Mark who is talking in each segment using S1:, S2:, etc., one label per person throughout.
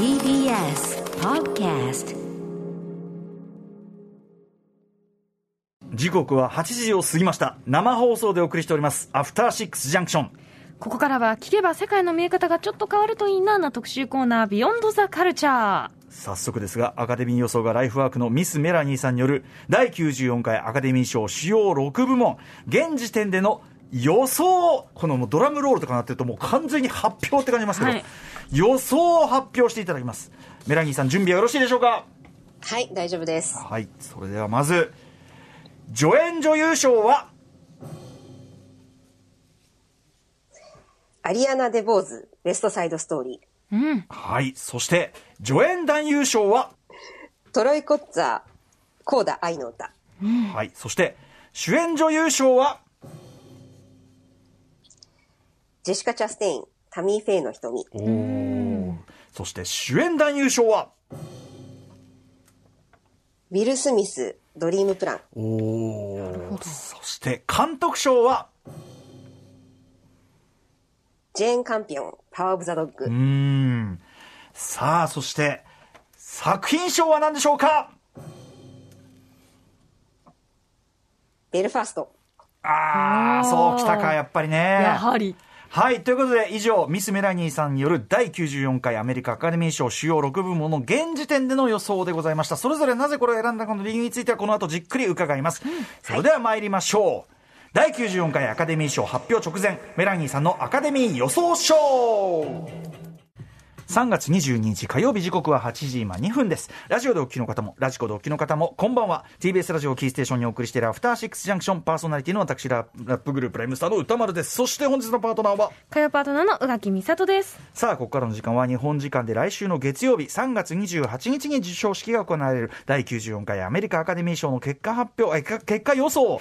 S1: TBS Podcast
S2: 時刻は8時を過ぎました。生放送でお送りしております。アフターシックスジャンクション
S3: ここからは聞けば世界の見え方がちょっと変わるといいなな特集コーナービヨンドザカルチャー。
S2: 早速ですがアカデミー予想がライフワークのミス・メラニーさんによる第94回アカデミー賞主要6部門。現時点での予想このもうドラムロールとかなってるともう完全に発表って感じますけど、
S3: はい
S2: 予想を発表していただきますメラニーさん準備はよろしいでしょうか？
S4: はい、大丈夫です。
S2: はいそれではまず助演女優賞は？
S4: アリアナ・デ・ボーズ、ウエストサイド・ストーリー。
S3: うん。
S2: はいそして助演男優賞は？
S4: トロイ・コッツァー、コーダ・愛の歌。
S2: はい。そして、主演女優賞は、
S4: ジェシカ・チャステイン、タミー・フェイの瞳。
S2: そして主演男優賞は、
S4: ウィル・スミス、ドリーム・プラン。
S2: おそして監督賞は、
S4: ジェーン・カンピオン、パワー・オブ・ザ・ドッグ。
S2: うーん。さあ、そして、作品賞は何でしょうか？
S4: ベルファスト。
S2: ああ、そうきたか、やっぱりね。
S3: やはり。
S2: はい。ということで、以上、ミス・メラニーさんによる第94回アメリカアカデミー賞主要6部門の現時点での予想でございました。それぞれなぜこれを選んだかの理由については、この後じっくり伺います。それでは参りましょう。第94回アカデミー賞発表直前、メラニーさんのアカデミー予想賞3月22日火曜日時刻は8時今2分です。ラジオでお聞きの方も、ラジコでお聞きの方も、こんばんは。TBS ラジオキーステーションにお送りしているアフターシックスジャンクションパーソナリティの私ララップグループライムスターの歌丸です。そして本日のパートナーは、
S3: 火曜パートナーの宇垣美里です。
S2: さあ、ここからの時間は日本時間で来週の月曜日3月28日に授賞式が行われる第94回アメリカアカデミー賞の結果発表、えか結果予想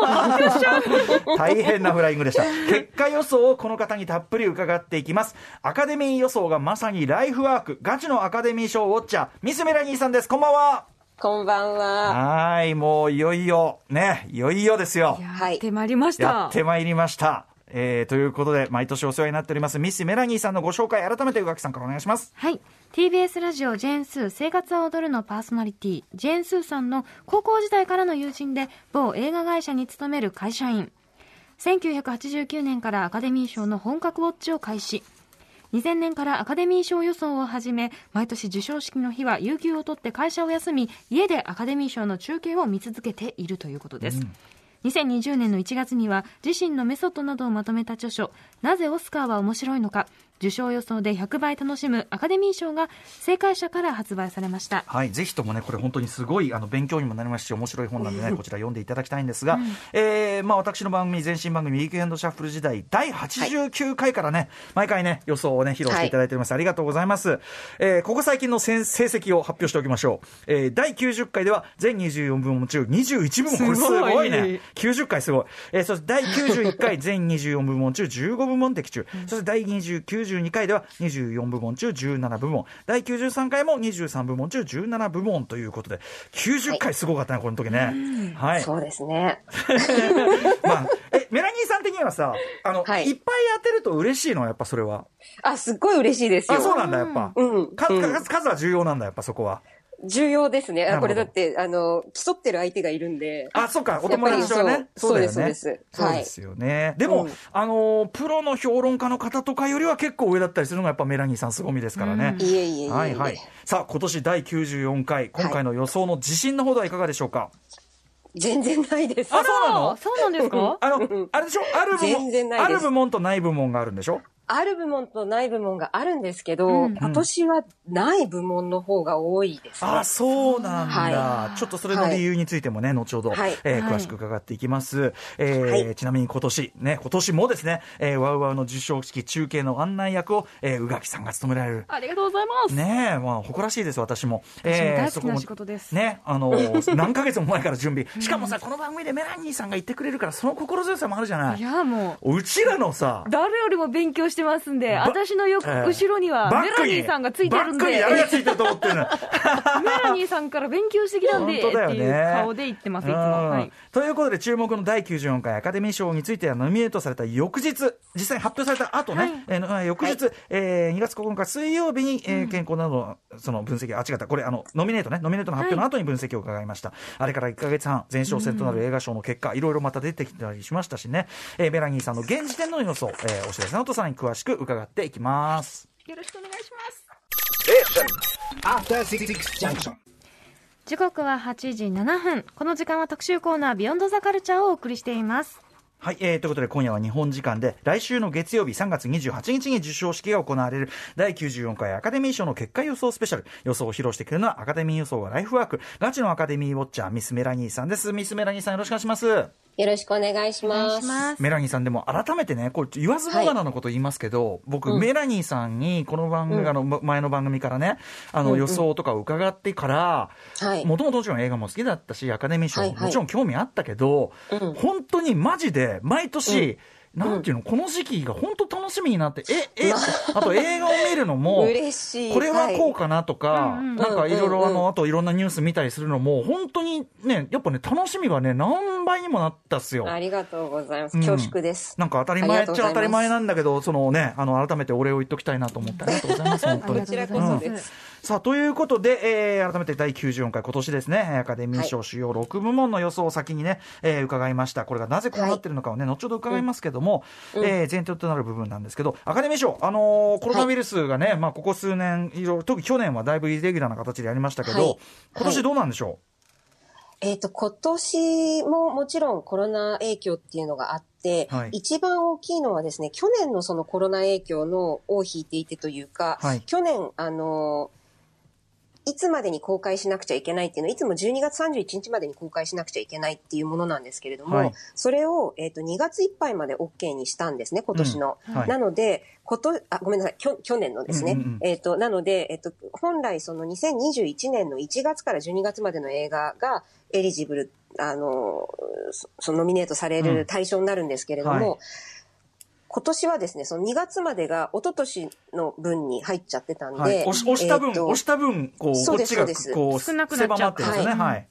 S2: 大変なフライングでした。結果予想をこの方にたっぷり伺っていきます。アカデミー予想がまさにライフワーク、ガチのアカデミー賞ウォッチャー、ミス・メラニーさんです。こんばんは。
S4: こんばんは。
S2: はーい、もういよいよ、ね、いよいよですよ。
S4: はい
S3: やってまいりました。
S2: やってまいりました。えー、ということで、毎年お世話になっております、ミス・メラニーさんのご紹介、改めて宇垣さんからお願いします。
S3: はい。TBS ラジオジェーンスー生活は踊るのパーソナリティ、ジェーンスーさんの高校時代からの友人で、某映画会社に勤める会社員。1989年からアカデミー賞の本格ウォッチを開始。2000年からアカデミー賞予想を始め、毎年授賞式の日は有給を取って会社を休み、家でアカデミー賞の中継を見続けているということです。2020年の1月には自身のメソッドなどをまとめた著書「なぜオスカーは面白いのか」受賞予想で100倍楽しむアカデミー賞が正解者から発売されました
S2: はい、ぜひともね、これ本当にすごいあの勉強にもなりますし、面白い本なんでね、こちら読んでいただきたいんですが、えーまあ私の番組、前身番組、ウィークエンドシャッフル時代、第89回からね、毎回ね、予想をね、披露していただいております。ありがとうございます。えーここ最近の成績を発表しておきましょう。えー第90回では、全24部門中21部門、これすごいね。90回すごい。えーそして第91回、全24部門中15部門的中。そして第20 92回では24部門中17部門。第93回も23部門中17部門ということで、90回すごかったね、この時ね。はい。
S4: そうですね。
S2: まあ、え、メラニーさん的にはさ、あの、
S4: はい
S2: い、っぱい当てると嬉しいの？はやっぱそれは。
S4: あ、すっごい嬉しいですよ。
S2: あ、そうなんだ、やっぱ。
S4: うん
S2: 数
S4: うん
S2: 数数は重要なんだ、やっぱそこは。
S4: 重要ですね。あこれだって、あの、競ってる相手がいるんで。
S2: あ、そうか、お友達はね。
S4: そう
S2: だよね。
S4: そうですそうですはい
S2: そうですよね。でも、
S4: うん
S2: あのー、プロの評論家の方とかよりは結構上だったりするのがやっぱメラニーさん凄みですからね。
S4: いえいえいえ。
S2: はいはい。さあ、今年第94回、今回の予想の自信のほどはいかがでしょうか、
S4: 全然ないです。
S2: あ、そうなの？
S3: そうなんですか？
S2: あの、あれでしょ？ある部門、ある部門とない部門があるんでしょ？
S4: ある部門とない部門があるんですけど、
S3: うん。
S4: 今年はない部門の方が多いですね。
S2: あ、そうなんだ、
S4: は
S2: ちょっとそれの理由についてもね、後ほど、
S4: はい。
S3: はい。
S2: えー詳しく伺っていきます。えー
S4: はい。
S2: ちなみに今年、ね、今年もですね、えーワウワウの受賞式中継の案内役を、えー宇垣さんが務められる。
S3: ありがとうございます、
S2: ねえ、まあ、誇らしいです、私も。
S3: 私も大好きな
S2: そこも
S3: 仕事です。
S2: ね、あのー 何ヶ月も前から準備。しかもさ、この番組でメラニーさんが言ってくれるから、その心強さもあるじゃない。い。
S3: やもう。
S2: うちらのさ、
S3: 誰よりも勉強ししてますんで、
S2: ば
S3: 私のよ後ろにはメラニーさんがついてるんで、
S2: バックに誰がついてると思ってるの。
S3: メ ラニーさんから勉強してきたんで、
S2: 本当だよね。
S3: っていう顔で言ってます、いつも。
S2: うん。
S3: はい。
S2: ということで注目の第94回アカデミー賞についてはノミネートされた翌日実際に発表された後ね、
S3: はい。
S2: えーの翌日、えー2月9日水曜日に、えー健康などのその分析あ違った。これあのノミネートね。ノミネートの発表の後に分析を伺いました、あれから1か月半前哨戦となる映画賞の結果、いろいろまた出てきたりしましたしね、えーメラニーさんの現時点の予想、えー、お知らせのとさんに詳しく伺っていきます。
S3: よろしくお願いします。
S1: After Six Junction.
S3: 時刻は8時7分。この時間は特集コーナー、ビヨンドザカルチャーをお送りしています。
S2: はい、えー、ということで今夜は日本時間で来週の月曜日3月28日に授賞式が行われる第94回アカデミー賞の結果予想スペシャル予想を披露してくれるのはアカデミー予想がライフワークガチのアカデミーウォッチャーミスメラニーさんですミスメラニーさんよろしくお願いします
S4: よろしくお願いし
S3: お願
S4: ます。
S3: いします。
S2: メラニーさんでも改めてねこれ言わずもがなのこと言いますけど、僕、
S4: うん。
S2: メラニーさんにこの番組、
S4: うん。
S2: あの前の番組からねあの
S4: うんうん。
S2: 予想とかを伺ってから、
S4: はい。
S2: もともともちろん映画も好きだったし、アカデミー賞
S4: はいはい。
S2: ももちろん興味あったけど、
S4: うん。
S2: 本当にマジで毎年、
S4: うん
S2: なんていうの、この時期が本当楽しみになって、え、え、あと映画を見るのも、
S4: 嬉しい。
S2: これはこう
S4: か。
S2: かなとか、なんかいろいろあの、あといろんなニュース見たりするのも、本当にね、やっぱね、楽しみがね、何倍にもなったっすよ。
S4: ありがとうございます。
S2: うん
S4: 恐縮です。
S2: なんか当たり前っちゃ当たり前なんだけど、そのね、あの、改めてお礼を言っときたいなと思って、ありがとうございます、本当に
S3: ありが。とうござい
S4: こちら。こそです
S2: さあ、ということで、えー改めて第94回、今年ですね、アカデミー賞主要6部門の予想を先にね、えー伺いました。これがなぜこうなってるのかをね、後ほど伺いますけども、
S4: うん。
S2: えー前提となる部分なんですけど、アカデミー賞、あのーコロナウイルスがね、まあ、ここ数年、いろいろ、特に去年はだいぶイレギュラーな形でやりましたけど、
S4: はい。
S2: 今年どうなんでしょ
S4: えっ、と、今年ももちろんコロナ影響っていうのがあって、
S2: はい。
S4: 一番大きいのはですね、去年のそのコロナ影響のを引いていてというか、
S2: はい。
S4: 去年、あのいつまでに公開しなくちゃいけないっていうのは、いつも12月31日までに公開しなくちゃいけないっていうものなんですけれども、
S2: はい。
S4: それを、えっ、と、2月いっぱいまで OK にしたんですね、今年の。
S2: うんはい。
S4: なので、こと、あ、ごめんなさい、きょ去年のですね。
S2: うんうんうん。
S4: えっ、と、なので、えっ、と、本来その2021年の1月から12月までの映画がエリジブル、あの、そそのノミネートされ
S2: うん。
S4: る対象になるんですけれども、
S2: はい
S4: 今年はですね、その2月までが一昨年の分に入っちゃってたんで、
S2: はい、押し押した分、
S4: えーと
S2: 押した分、こう、
S4: そう
S2: こっちが
S4: ですそうです
S2: こう、
S3: 少なくなっちゃ
S2: 狭まってるんですよね。
S3: はい
S2: はい。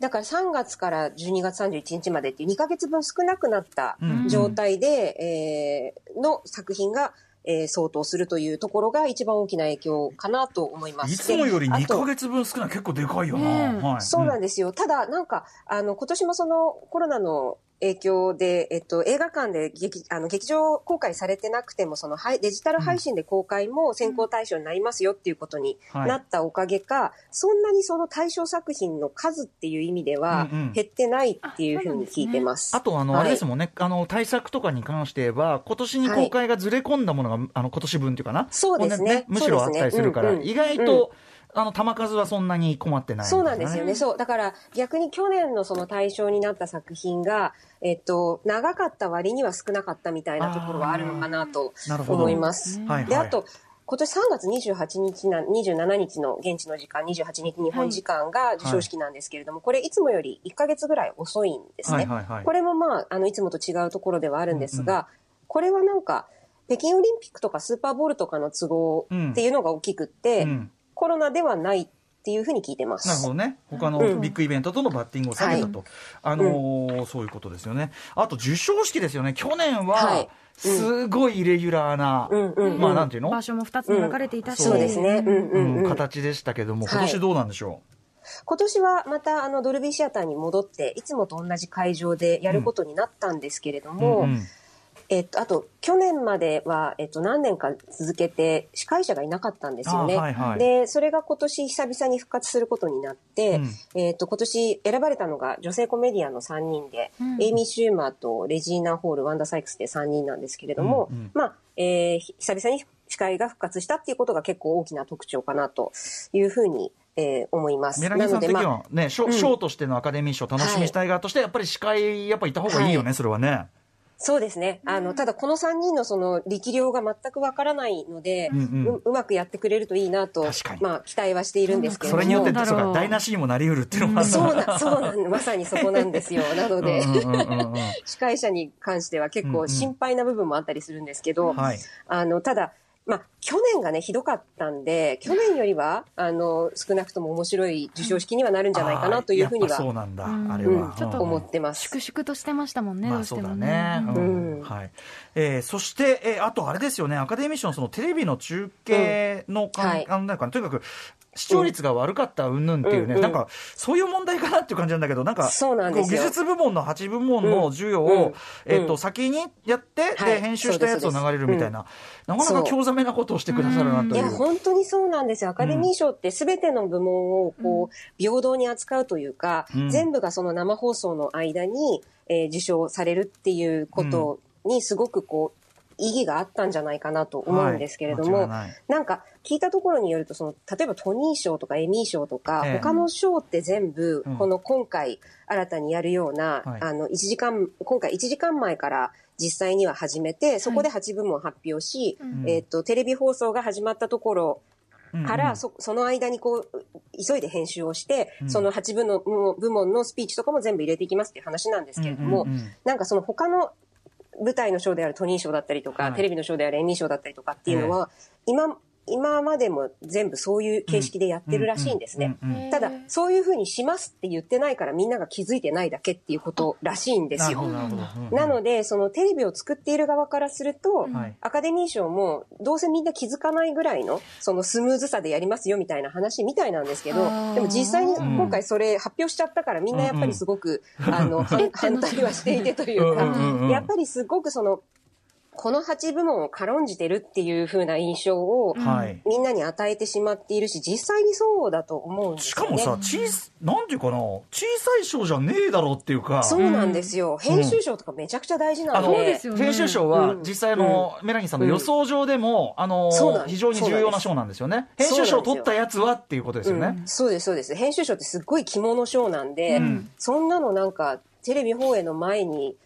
S4: だから3月から12月31日までっていう2ヶ月分少なくなった
S2: うん
S4: 状態で、えーの作品が、えー相当するというところが一番大きな影響かなと思います。
S2: いつもより2
S4: であと
S2: ヶ月分少ない、結構でかいよな。はい。
S4: そうなんですよ。ただ、なんか、あの、今年もそのコロナの影響で、えっと、映画館で劇あの劇場公開されてなくても、そのはいデジタル配信で公開も先行対象になりますよっていうことに
S2: はい。
S4: なったおかげか、そんなにその対象作品の数っていう意味では
S2: うんうん。
S4: 減ってないっていうふうに聞いてます。
S2: あと、あの、
S4: はい。
S2: あれですもんね、あの、対策とかに関して言えば、今年に公開がずれ込んだものが、あの、今年分っていうかな。
S4: そうですね。
S2: むしろあったりするから、
S4: そうですね。
S2: 意外と、あの、球数はそんなに困ってない、
S4: そうなんですよね。
S2: う。
S4: そう。だから逆に去年のその対象になった作品が、えっと、長かった割には少なかったみたいなところはあるのかなと思います。
S3: ね
S2: はいはい。
S4: で、あと、今年3月28日な、27日の現地の時間、28日日本時間が授賞式なんですけれども、これいつもより1ヶ月ぐらい遅いんですね。
S2: はいはいはい
S4: これもまあ、あの、いつもと違うところではあるんですが、これはなんか、北京オリンピックとかスーパーボールとかの都合っていうのが大きくって、
S2: うん
S4: コロナではないっていうふうに聞いてます。
S2: なるほどね。他の
S4: うん
S2: ビッグイベントとのバッティングを下げたと。あのーそういうことですよね。あと、授賞式ですよね。去年
S4: は、
S2: はいすごいイレギュラーな、
S4: うんうんうん
S2: まあ、なんていうの？
S3: 場所も2つに分かれていたし、
S4: そうですね。うんうん
S2: うん
S4: うん。
S2: 形でしたけども、
S4: はい
S2: 今年どうなんでしょ
S4: 今年はまたあのドルビーシアターに戻って、いつもと同じ会場でやることになったんですけれど
S2: う。
S4: も、
S2: うんうん
S4: えっと、あと、去年までは、えっと、何年か続けて司会者がいなかったんですよね。
S2: あはいはい
S4: で、それが今年久々に復活することになって、
S2: うん
S4: えっと、今年選ばれたのが女性コメディアンの3人で、
S3: うん
S4: エイミー・シューマーとレジーナ・ホール、ワンダ・サイクスで3人なんですけれども、
S2: うんうん
S4: まあ、えー久々に司会が復活したっていうことが結構大きな特徴かなというふうに、えー思います。
S2: メラニーさん的に
S4: まあ
S2: はね、賞
S4: うん
S2: 賞としてのアカデミー賞楽しみにしたい側として、やっぱり司会、やっぱいた方がいいよね、それはね。
S4: そうですね。あの、ただこの3人のその力量が全くわからないので、
S2: うんうん。
S4: ううまくやってくれるといいなと
S2: 確かに、
S4: まあ、期待はしているんですけれども。
S2: それによってそうか台無しにもなりうるっていうのもある
S4: そうな、そうなん、まさにそこなんですよ。なので、
S2: うんうんうんうんうん。
S4: 司会者に関しては結
S2: うんうん
S4: 構心配な部分もあったりするんですけど、
S2: はい。
S4: あの、ただ、まあ、去年がね、ひどかったんで、去年よりは、あの、少なくとも面白い授賞式にはなるんじゃないかなというふうに
S2: あーやっぱそう
S4: は、
S2: なんだ、
S3: うん。
S2: あれは、
S4: うん、
S3: ちょっと
S4: 思ってます。
S3: 粛々としてましたもんね、
S2: まあそうだ
S3: ね。
S2: はい。えーそして、えーあとあれですよね、アカデミー賞のそのテレビの中継のかん、
S4: はい。
S2: なんかとにかく、視聴率が悪かった云々っていうね、
S4: うん。
S2: なんか、そういう問題かなっていう感じなんだけど、なんか、
S4: そうなんです
S2: 技術部門の8部門の授与を、
S4: うん。うん。
S2: えっ、と、
S4: うん
S2: 先にやって、で、
S4: はい。
S2: 編集したやつを流れるみたいな、なかなか興ざめなことをしてくださるなと
S4: いや、
S2: いう。
S4: 本当にそうなんですよ。アカデミー賞って全ての部門をこう、平等に扱うというか、
S2: うん。
S4: 全部がその生放送の間に、えー受賞されるっていうことにすごくこう、意義があったんじゃないかなと思うんですけれども、
S2: はい。な
S4: んか聞いたところによると、その、例えばトニー賞とかエミー賞とか、
S2: ええ。
S4: 他の賞って全部
S2: うん、
S4: この今回新たにやるような、
S2: はい。
S4: あの、1時間、今回1時間前から実際には始めて、そこで8部門発表し、
S3: うん。
S4: えっ、と、テレビ放送が始まったところから、
S2: うん。うん
S4: そその間にこう、急いで編集をして、
S2: うん。
S4: その8部の部門のスピーチとかも全部入れていきますっていう話なんですけれども、
S2: うんうんうん。
S4: なんかその他の舞台の賞であるトニー賞だったりとか、
S2: はい。
S4: テレビの賞であるエミー賞だったりとかっていうのは、今、今までも全部そういう形式でやってるらしいんですね。
S2: うんうんうん
S4: ただ、そういうふうにしますって言ってないからみんなが気づいてないだけっていうことらしいんですよ。
S2: な
S4: ので、そのテレビを作っている側からすると、
S2: はい。
S4: アカデミー賞もどうせみんな気づかないぐらいのそのスムーズさでやりますよみたいな話みたいなんですけどでも実際に今回それ発表しちゃったからみんなやっぱりすごく、あの反反対はしていてというか、
S2: うんうんうん。
S4: やっぱりすごくそのこの8部門を軽んじてるっていう風な印象を
S2: はい。
S4: みんなに与えてしまっているし実際にそうだと思うんですよね。
S2: しかもさ、小さ、なんていうかな、小さい賞じゃねえだろうっていうか。
S4: そうなんですよ。編集賞とかめちゃくちゃ大事な
S2: あの、
S4: ので。
S3: そうですよね
S2: 編集賞は
S4: うん
S2: 実際あの、メラニーさんの予想上でも、あの
S4: そうなんです
S2: 非常に重要な賞なんですよね。編集賞を取ったやつはっていうことですよね。
S4: うんそうです、そうです。編集賞ってすっごい着物賞なんで、
S2: うん
S4: そんなのなんか、テレビ放映の前に、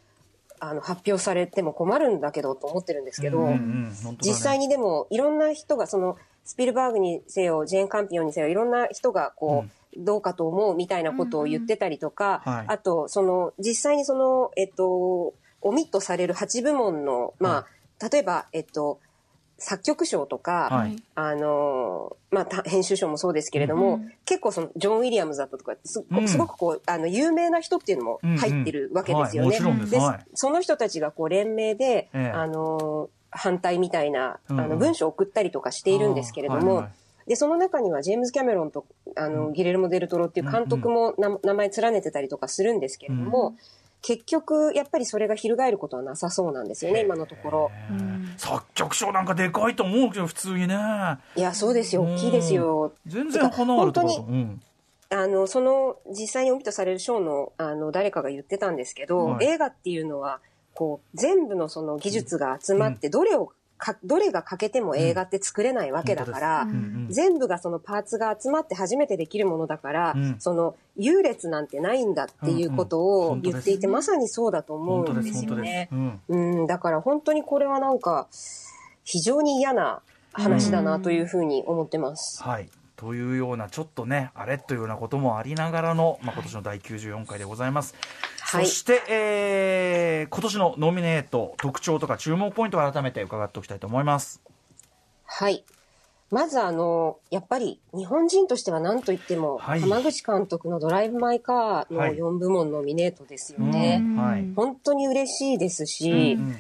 S4: あの、発表されても困るんだけど、と思ってるんですけど、
S2: うんうんね。
S4: 実際にでも、いろんな人が、その、スピルバーグにせよ、ジェーン・カンピオンにせよ、いろんな人が、こう、どうかと思うみたいなことを言ってたりとか、
S2: はい。
S4: あと、その、実際にその、えっと、オミットされる8部門の、まあ、例えば、えっと、作曲賞とか、
S2: はい。
S4: あのーまあ、た編集賞もそうですけれども、
S3: うん
S4: 結構その、ジョン・ウィリアムズだったとか、す
S2: うん。
S4: すごくこう、あの、有名な人っていうのも入ってるわけですよね。
S2: うんうん。はい。もちろんです。はい。
S4: その人たちがこう、連名で、
S2: ええ。
S4: あのー反対みたいな、あの、文章を送ったりとかしているんですけれども、
S2: はいはい
S4: で、その中にはジェームズ・キャメロンと、あの、ギレルモ・デルトロっていう監督もな、名前連ねてたりとかするんですけれども、結局、やっぱりそれが翻ることはなさそうなんですよね、今のところ。
S3: うん
S2: 作曲賞なんかでかいと思うけど、普通にね。
S4: いや、そうですよ、大きいですよ。
S2: 全然花あるとこ
S4: あの、その、実際にオミットされるショーの、あの、誰かが言ってたんですけど、
S2: はい
S4: 映画っていうのは、こう、全部のその技術が集まって、どれをか、どれが欠けても映画って作れないわけだから、
S2: うん。うん
S4: 全部がそのパーツが集まって初めてできるものだから、
S2: うん。
S4: その優劣なんてないんだっていうこと
S2: うんうん。
S4: を言っていて、まさにそうだと思うんですよね。
S2: うん。
S4: うん、だから本当にこれはなんか、非常に嫌な話だなというふうに思ってます。
S2: はい。というような、ちょっとね、あれというようなこともありながらの、まあ、今年の第94回でございます。
S4: はい
S2: そして、えー今年のノミネート、特徴とか注目ポイントを改めて伺っておきたいと思います。
S4: はい。まずあの、やっぱり日本人としては何と言っても、
S2: はい
S4: 浜口監督のドライブ・マイ・カーの
S2: はい
S4: 4部門ノミネートですよ
S2: う
S4: ね。
S2: んはい
S4: 本当に嬉しいですし、
S2: うん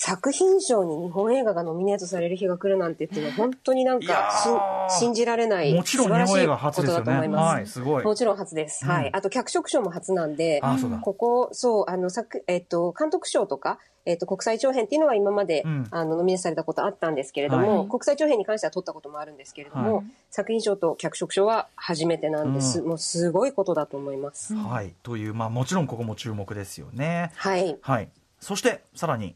S4: 作品賞に日本映画がノミネートされる日が来るなんてっていうのは本当になんか信じられない
S2: もちろん日本映画初ですよね。
S4: 素晴らしいことだと思います。
S2: はい、すごい。
S4: もちろん初です。
S2: うん
S4: はい。あと脚色賞も初なんで。ここ、そう、あの、作、えっと、監督賞とか、えっと、国際長編っていうのは今まで、
S2: うん
S4: あの、ノミネートされたことあったんですけれども、
S3: はい
S4: 国際長編に関しては取ったこともあるんですけれども、
S2: はい
S4: 作品賞と脚色賞は初めてなんです。
S2: うん
S4: もうすごいことだと思います。
S2: はい。という、まあ、もちろんここも注目ですよね。
S4: はい。
S2: はい。そして、さらに、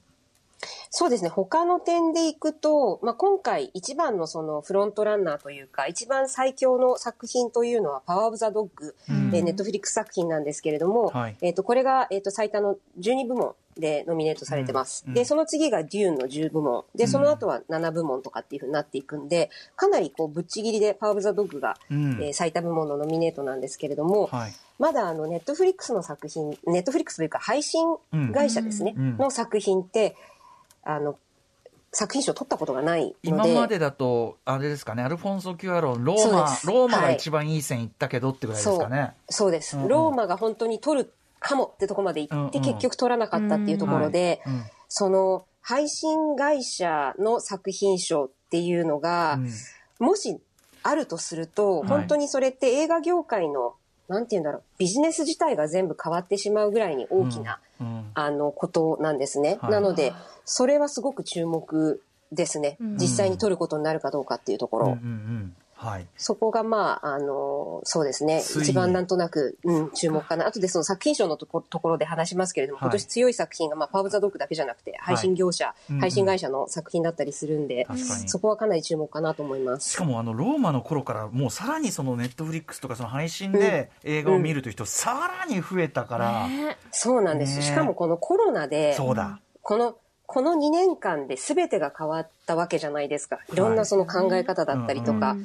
S4: そうですね。他の点でいくと、まあ、今回一番のそのフロントランナーというか、一番最強の作品というのは、パワーオブザドッグ、
S2: うん。
S4: えーネットフリックス作品なんですけれども、
S2: はい。
S4: えっ、と、これが、えっ、と、最多の12部門でノミネートされてます。
S2: うん。うん。
S4: で、その次がデューンの10部門。で、その後は7部門とかっていう風になっていくんで、かなりこうぶっちぎりでパワーオブザドッグが、
S2: うん。
S4: えー最多部門のノミネートなんですけれども、
S2: はい。
S4: まだあのネットフリックスの作品、ネットフリックスというか配信会社ですね、の作品って、あの、作品賞取ったことがないので。
S2: 今までだと、あれですかね、アルフォンソ・キュアロン、ローマローマが
S4: はい。
S2: 一番いい線いったけどってぐらいですかね。
S4: そうです、
S2: うんうん。
S4: ローマが本当に取るかもってとこまで行って、結局取らなかったっていうところで、
S2: はい。うん。
S4: その配信会社の作品賞っていうのが、
S2: うん
S4: もしあるとすると、
S2: はい
S4: 本当にそれって映画業界の、なんて言うんだろう、ビジネス自体が全部変わってしまうぐらいに大きな、
S2: うん
S4: あの、ことなんですね。
S2: はい
S4: なので、それはすごく注目ですね。
S3: うん
S4: 実際に取ることになるかどうかっていうところ。
S2: うんうんうんはい。
S4: そこがまあ、あの、そうですね。一番なんとなく、うん、注目かな。後でその作品賞のとこところで話しますけれども、
S2: はい
S4: 今年強い作品が、まあ、パワーオブザドッグだけじゃなくて、配信業者、
S2: うんうん
S4: 配信会社の作品だったりするんで、そこはかなり注目かなと思いま
S2: し
S4: す。
S2: かもあのローマの頃からもうさらにそのネットフリックスとかその配信で映画を見るという人さらに増えたから、
S3: ね
S4: そうなんです。
S2: ね
S4: しかもこのコロナで、
S2: そうだ、
S4: この、この2年間で全てが変わったわけじゃないですか。い。ろんなその考え方だったりとか。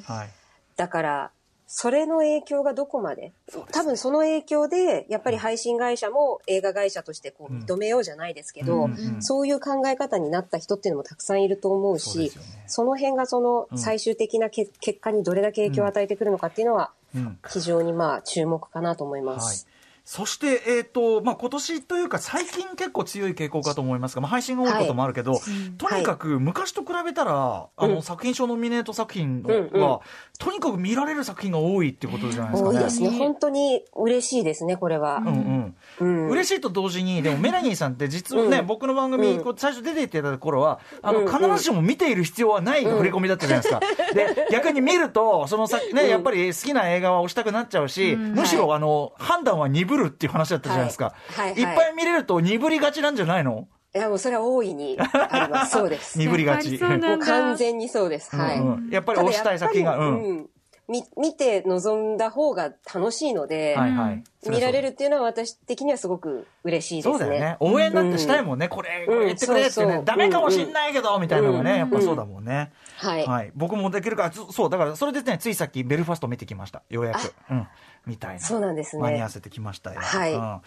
S4: だから、それの影響がどこまで、多分その影響で、やっぱり配信会社も映画会社としてこう
S2: うん。
S4: 認めようじゃないですけど、
S2: うんうん
S4: そういう考え方になった人っていうのもたくさんいると思うし、
S2: そね。
S4: その辺がその
S2: うん
S4: 最終的なけ、結果にどれだけ影響を与えてくるのかっていうのは、
S2: うん。
S4: 非常にまあ注目かなと思いま
S2: はい。
S4: す。、
S2: そして、えーとまあ、今年というか最近結構強い傾向かと思いますが、まあ、配信が多いこともあるけど、とにかく昔と比べたら、あの
S4: うん。
S2: 作品賞ノミネート作品は、
S4: うんうん。
S2: とにかく見られる作品が多いってことじゃないですかね。
S4: 多いですね。本当に嬉しいですね、これは。
S2: うんうん。
S4: うん。
S2: 嬉しいと同時に、でもメラニーさんって実はね、
S4: うん。
S2: 僕の番組、
S4: うん。
S2: こう最初出ていただいた頃は、あの、
S4: うん。
S2: 必ずしも見ている必要はない振り込みだったじゃないですか。で、逆に見ると、そのさ、ね、
S4: うん。
S2: やっぱり好きな映画は押したくなっちゃうし、
S3: うん。
S2: むしろ、あの、判断は鈍るっていう話だったじゃないですか。
S4: はいはい
S2: いっぱい見れると鈍りがちなんじゃないの？
S4: いや、もうそれは大いにあります。そうです。
S2: 鈍りがち。
S4: もう完全にそうです。はい。
S2: うんうんやっぱり押したい作品が、うん。
S4: うんみ見て臨んだ方が楽しいので、
S2: はいはい。
S4: 見られるっていうのは私的にはすごく嬉しいですね。
S2: そうだよね。応援なんてしたいもんね。これ、これ言ってくれってね
S4: そうそ。う
S2: ダメかもしんないけど、みたいなのがね、
S4: うん
S2: やっぱそうだもんね。
S4: はい。
S2: はい。僕もできるから、つそう、だからそれでね、ついさっきベルファスト見てきました。ようやく。うん。みたいな。
S4: そうなんですね
S2: 間に合わせてきましたよ。
S4: はい
S2: うん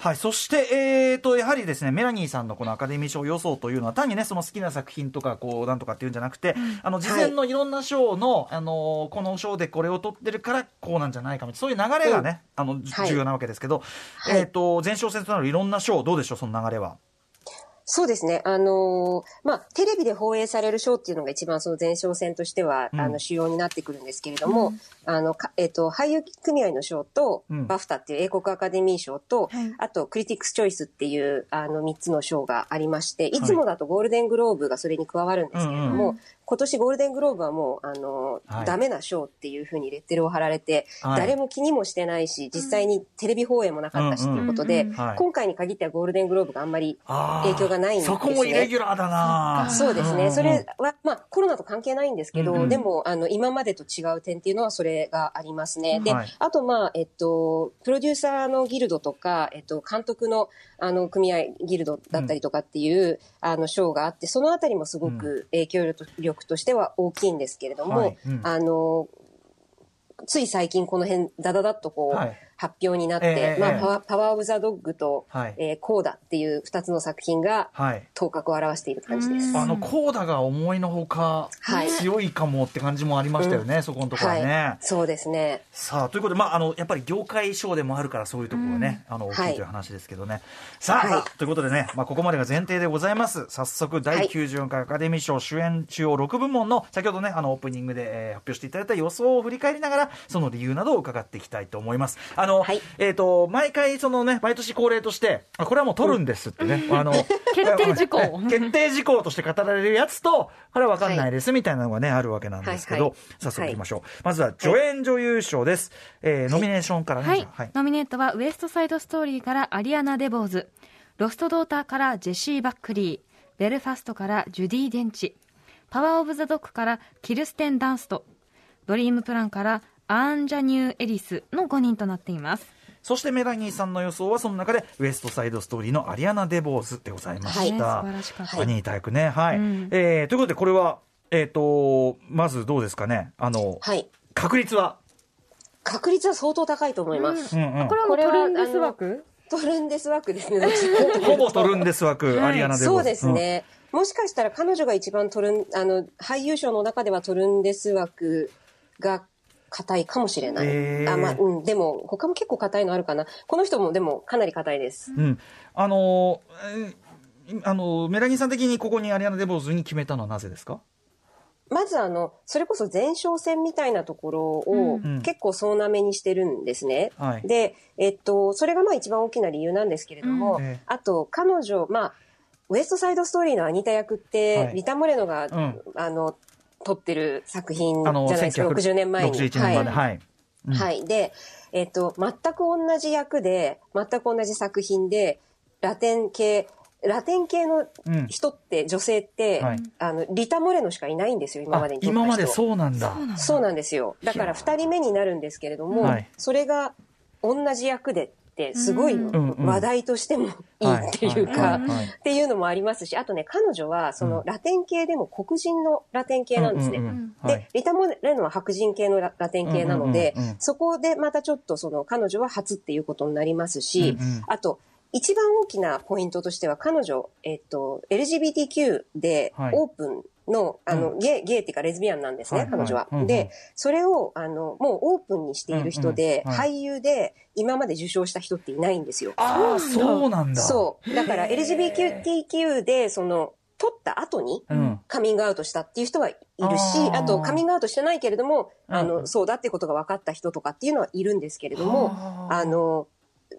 S2: はい。そして、えーと、やはりですね、メラニーさんのこのアカデミー賞予想というのは、単にね、その好きな作品とか、こう、なんとかっていうんじゃなくて、あの、事前のいろんな賞の、あの、この賞でこれを取ってるから、こうなんじゃないかみたいな、そういう流れがね、あの、じ
S4: はい
S2: 重要なわけですけど、
S4: はい
S2: えーと、前哨戦となるいろんな賞、どうでしょう、その流れは？
S4: そうですね。あのーまあ、テレビで放映されるショーっていうのが一番その前哨戦としては、
S2: うん。
S4: あの、主要になってくるんですけれども、あの、かえっ、と、俳優組合の賞と、
S2: うん。
S4: バフタっていう英国アカデミー賞と、
S3: はい。
S4: あと、クリティックスチョイスっていう、あの、3つの賞がありまして、い。つもだとゴールデングローブがそれに加わるんですけれども、
S2: うんうん
S4: 今年ゴールデングローブはもう、あの、
S2: はい。
S4: ダメな賞っていうふうにレッテルを貼られて、
S2: はい。
S4: 誰も気にもしてないし、実際にテレビ放映もなかったし、
S2: うんうん
S4: ということで、
S3: うんうん。
S2: はい。
S4: 今回に限ってはゴールデングローブがあんまり影響がないんですね。
S2: そこもイレギュラーだな。
S4: そうですね。
S2: んん
S4: それは、まあ、コロナと関係ないんですけど、
S2: うんうん。
S4: でも、あの、今までと違う点っていうのは、それがありますね。で、
S2: はい。
S4: あと、まあ、えっと、プロデューサーのギルドとか、えっと、監督の、あの、組合ギルドだったりとかっていう、あの、賞があって、そのあたりもすごく影響力としては大きいんですけれども、
S2: はい。うん。
S4: あの、つい最近この辺、ダダダッとこう、
S2: はい
S4: 発表になって、まあパワー、パワーオブザドッグと、
S2: はい
S4: えーコーダっていう二つの作品が、
S2: はい。
S4: 頭角を現している感じです。
S2: あの、コーダが思いのほか、
S4: はい
S2: 強いかもって感じもありましたよね、そこのところはね。
S4: はい、そうですね。
S2: さあ、ということで、まあ、あの、やっぱり業界賞でもあるから、そういうところがね、あの、大きいという話ですけどね。さあ、ということでね、まあ、ここまでが前提でございます。早速、第
S4: はい
S2: 94回アカデミー賞主演主要6部門の、先ほどね、あの、オープニングで、えー発表していただいた予想を振り返りながら、その理由などを伺っていきたいと思います。あの、
S4: はい。
S2: えっ、と、毎回、そのね、毎年恒例として、あこれはもう取るんですってね、あの、
S3: 決定事項。
S2: え 決定事項として語られるやつと、これは分かんないですみたいなのがね、あるわけなんですけど、
S4: はいはい。
S2: 早速いきましょう。まずは助演女優賞です。えーノミネーションからね。
S3: ノミネートはウエストサイドストーリーからアリアナ・デボーズ。ロストドーターからジェシー・バックリー。ベルファストからジュディ・デンチ。パワー・オブ・ザ・ドッグからキルステン・ダンスト。ドリームプランからアーンジャニュー・エリスの5人となっています
S2: そしてメラニーさんの予想はその中でウエストサイドストーリーのアリアナ・デボーズでございました。
S3: はい素晴らしかった
S2: アニータ役ね。はい。
S3: うん
S2: えーということで、これは、えっ、と、まずどうですかね？あの、
S4: はい。
S2: 確率は？
S4: 確率は相当高いと思います。
S2: うんうん
S3: これはもうトルンデス枠？
S4: トルンデス枠ですね。
S2: ほぼトルンデス枠、
S3: はい
S2: アリアナ・デボーズ。
S4: そうですね。もしかしたら彼女が一番トルン、あの、俳優賞の中ではトルンデス枠が硬いかもしれない。
S2: へー
S4: あ、まあ、うん、でも、他も結構硬いのあるかな。この人もでもかなり硬いです。
S2: うん。あのー、えーあのーメラニーさん的にここにアリアナ・デボーズに決めたのはなぜですか？
S4: まずあの、それこそ前哨戦みたいなところを
S2: うん
S4: 結構総なめにしてるんですね。
S2: はい。
S4: で、えっと、それがまあ一番大きな理由なんですけれども、
S2: うんええ
S4: あと彼女、まあ、ウエストサイドストーリーのアニタ役って、
S2: はい
S4: リタ・モレノが、
S2: うん
S4: あの、撮ってる作品じゃないですか、60年前に。
S2: 61年まで。はい。うん
S4: はい。で、えっと、全く同じ役で、全く同じ作品で、ラテン系、ラテン系の
S2: うん
S4: 人って、女性って、
S2: はい
S4: あの、リタ・モレノしかいないんですよ、今
S2: あ
S4: までに。
S2: 今までそうなんだ。
S4: そうなんですよ。だから二人目になるんですけれども、
S2: はい
S4: それが同じ役でって、すごい話題としてもいいっていう
S2: は
S4: かっていうのもありますし、あとね、彼女は、そうの、
S2: ん
S4: ラテン系でも黒人のラテン系なんですね。で
S2: い、
S4: リタ・モレノは白人系のララテン系なのでそこでまたちょっとその彼女は初っていうことになりますしあと、一番大きなポイントとしては彼女、えっと、LGBTQ で
S2: はい。
S4: オープンの、あの、
S2: う
S4: ゲイ、ゲイっていうかレズビアンなんですね、
S2: はい
S4: 彼女は。
S2: はいうんうん。
S4: で、それを、あの、もうオープンにしている人で、
S2: うんうん。はい。
S4: 俳優で今まで受賞した人っていないんですよ。
S2: ああ、そうなんだ。
S4: そう。だ。から LGBTQ で、その、取った後に、
S2: うん。
S4: カミングアウトしたっていう人はいるし、
S2: あー。
S4: あとカミングアウトしてないけれども、あ
S2: うん。
S4: の、そうだっていうことが分かった人とかっていうのはいるんですけれども、
S2: はあ
S4: あの、
S2: うん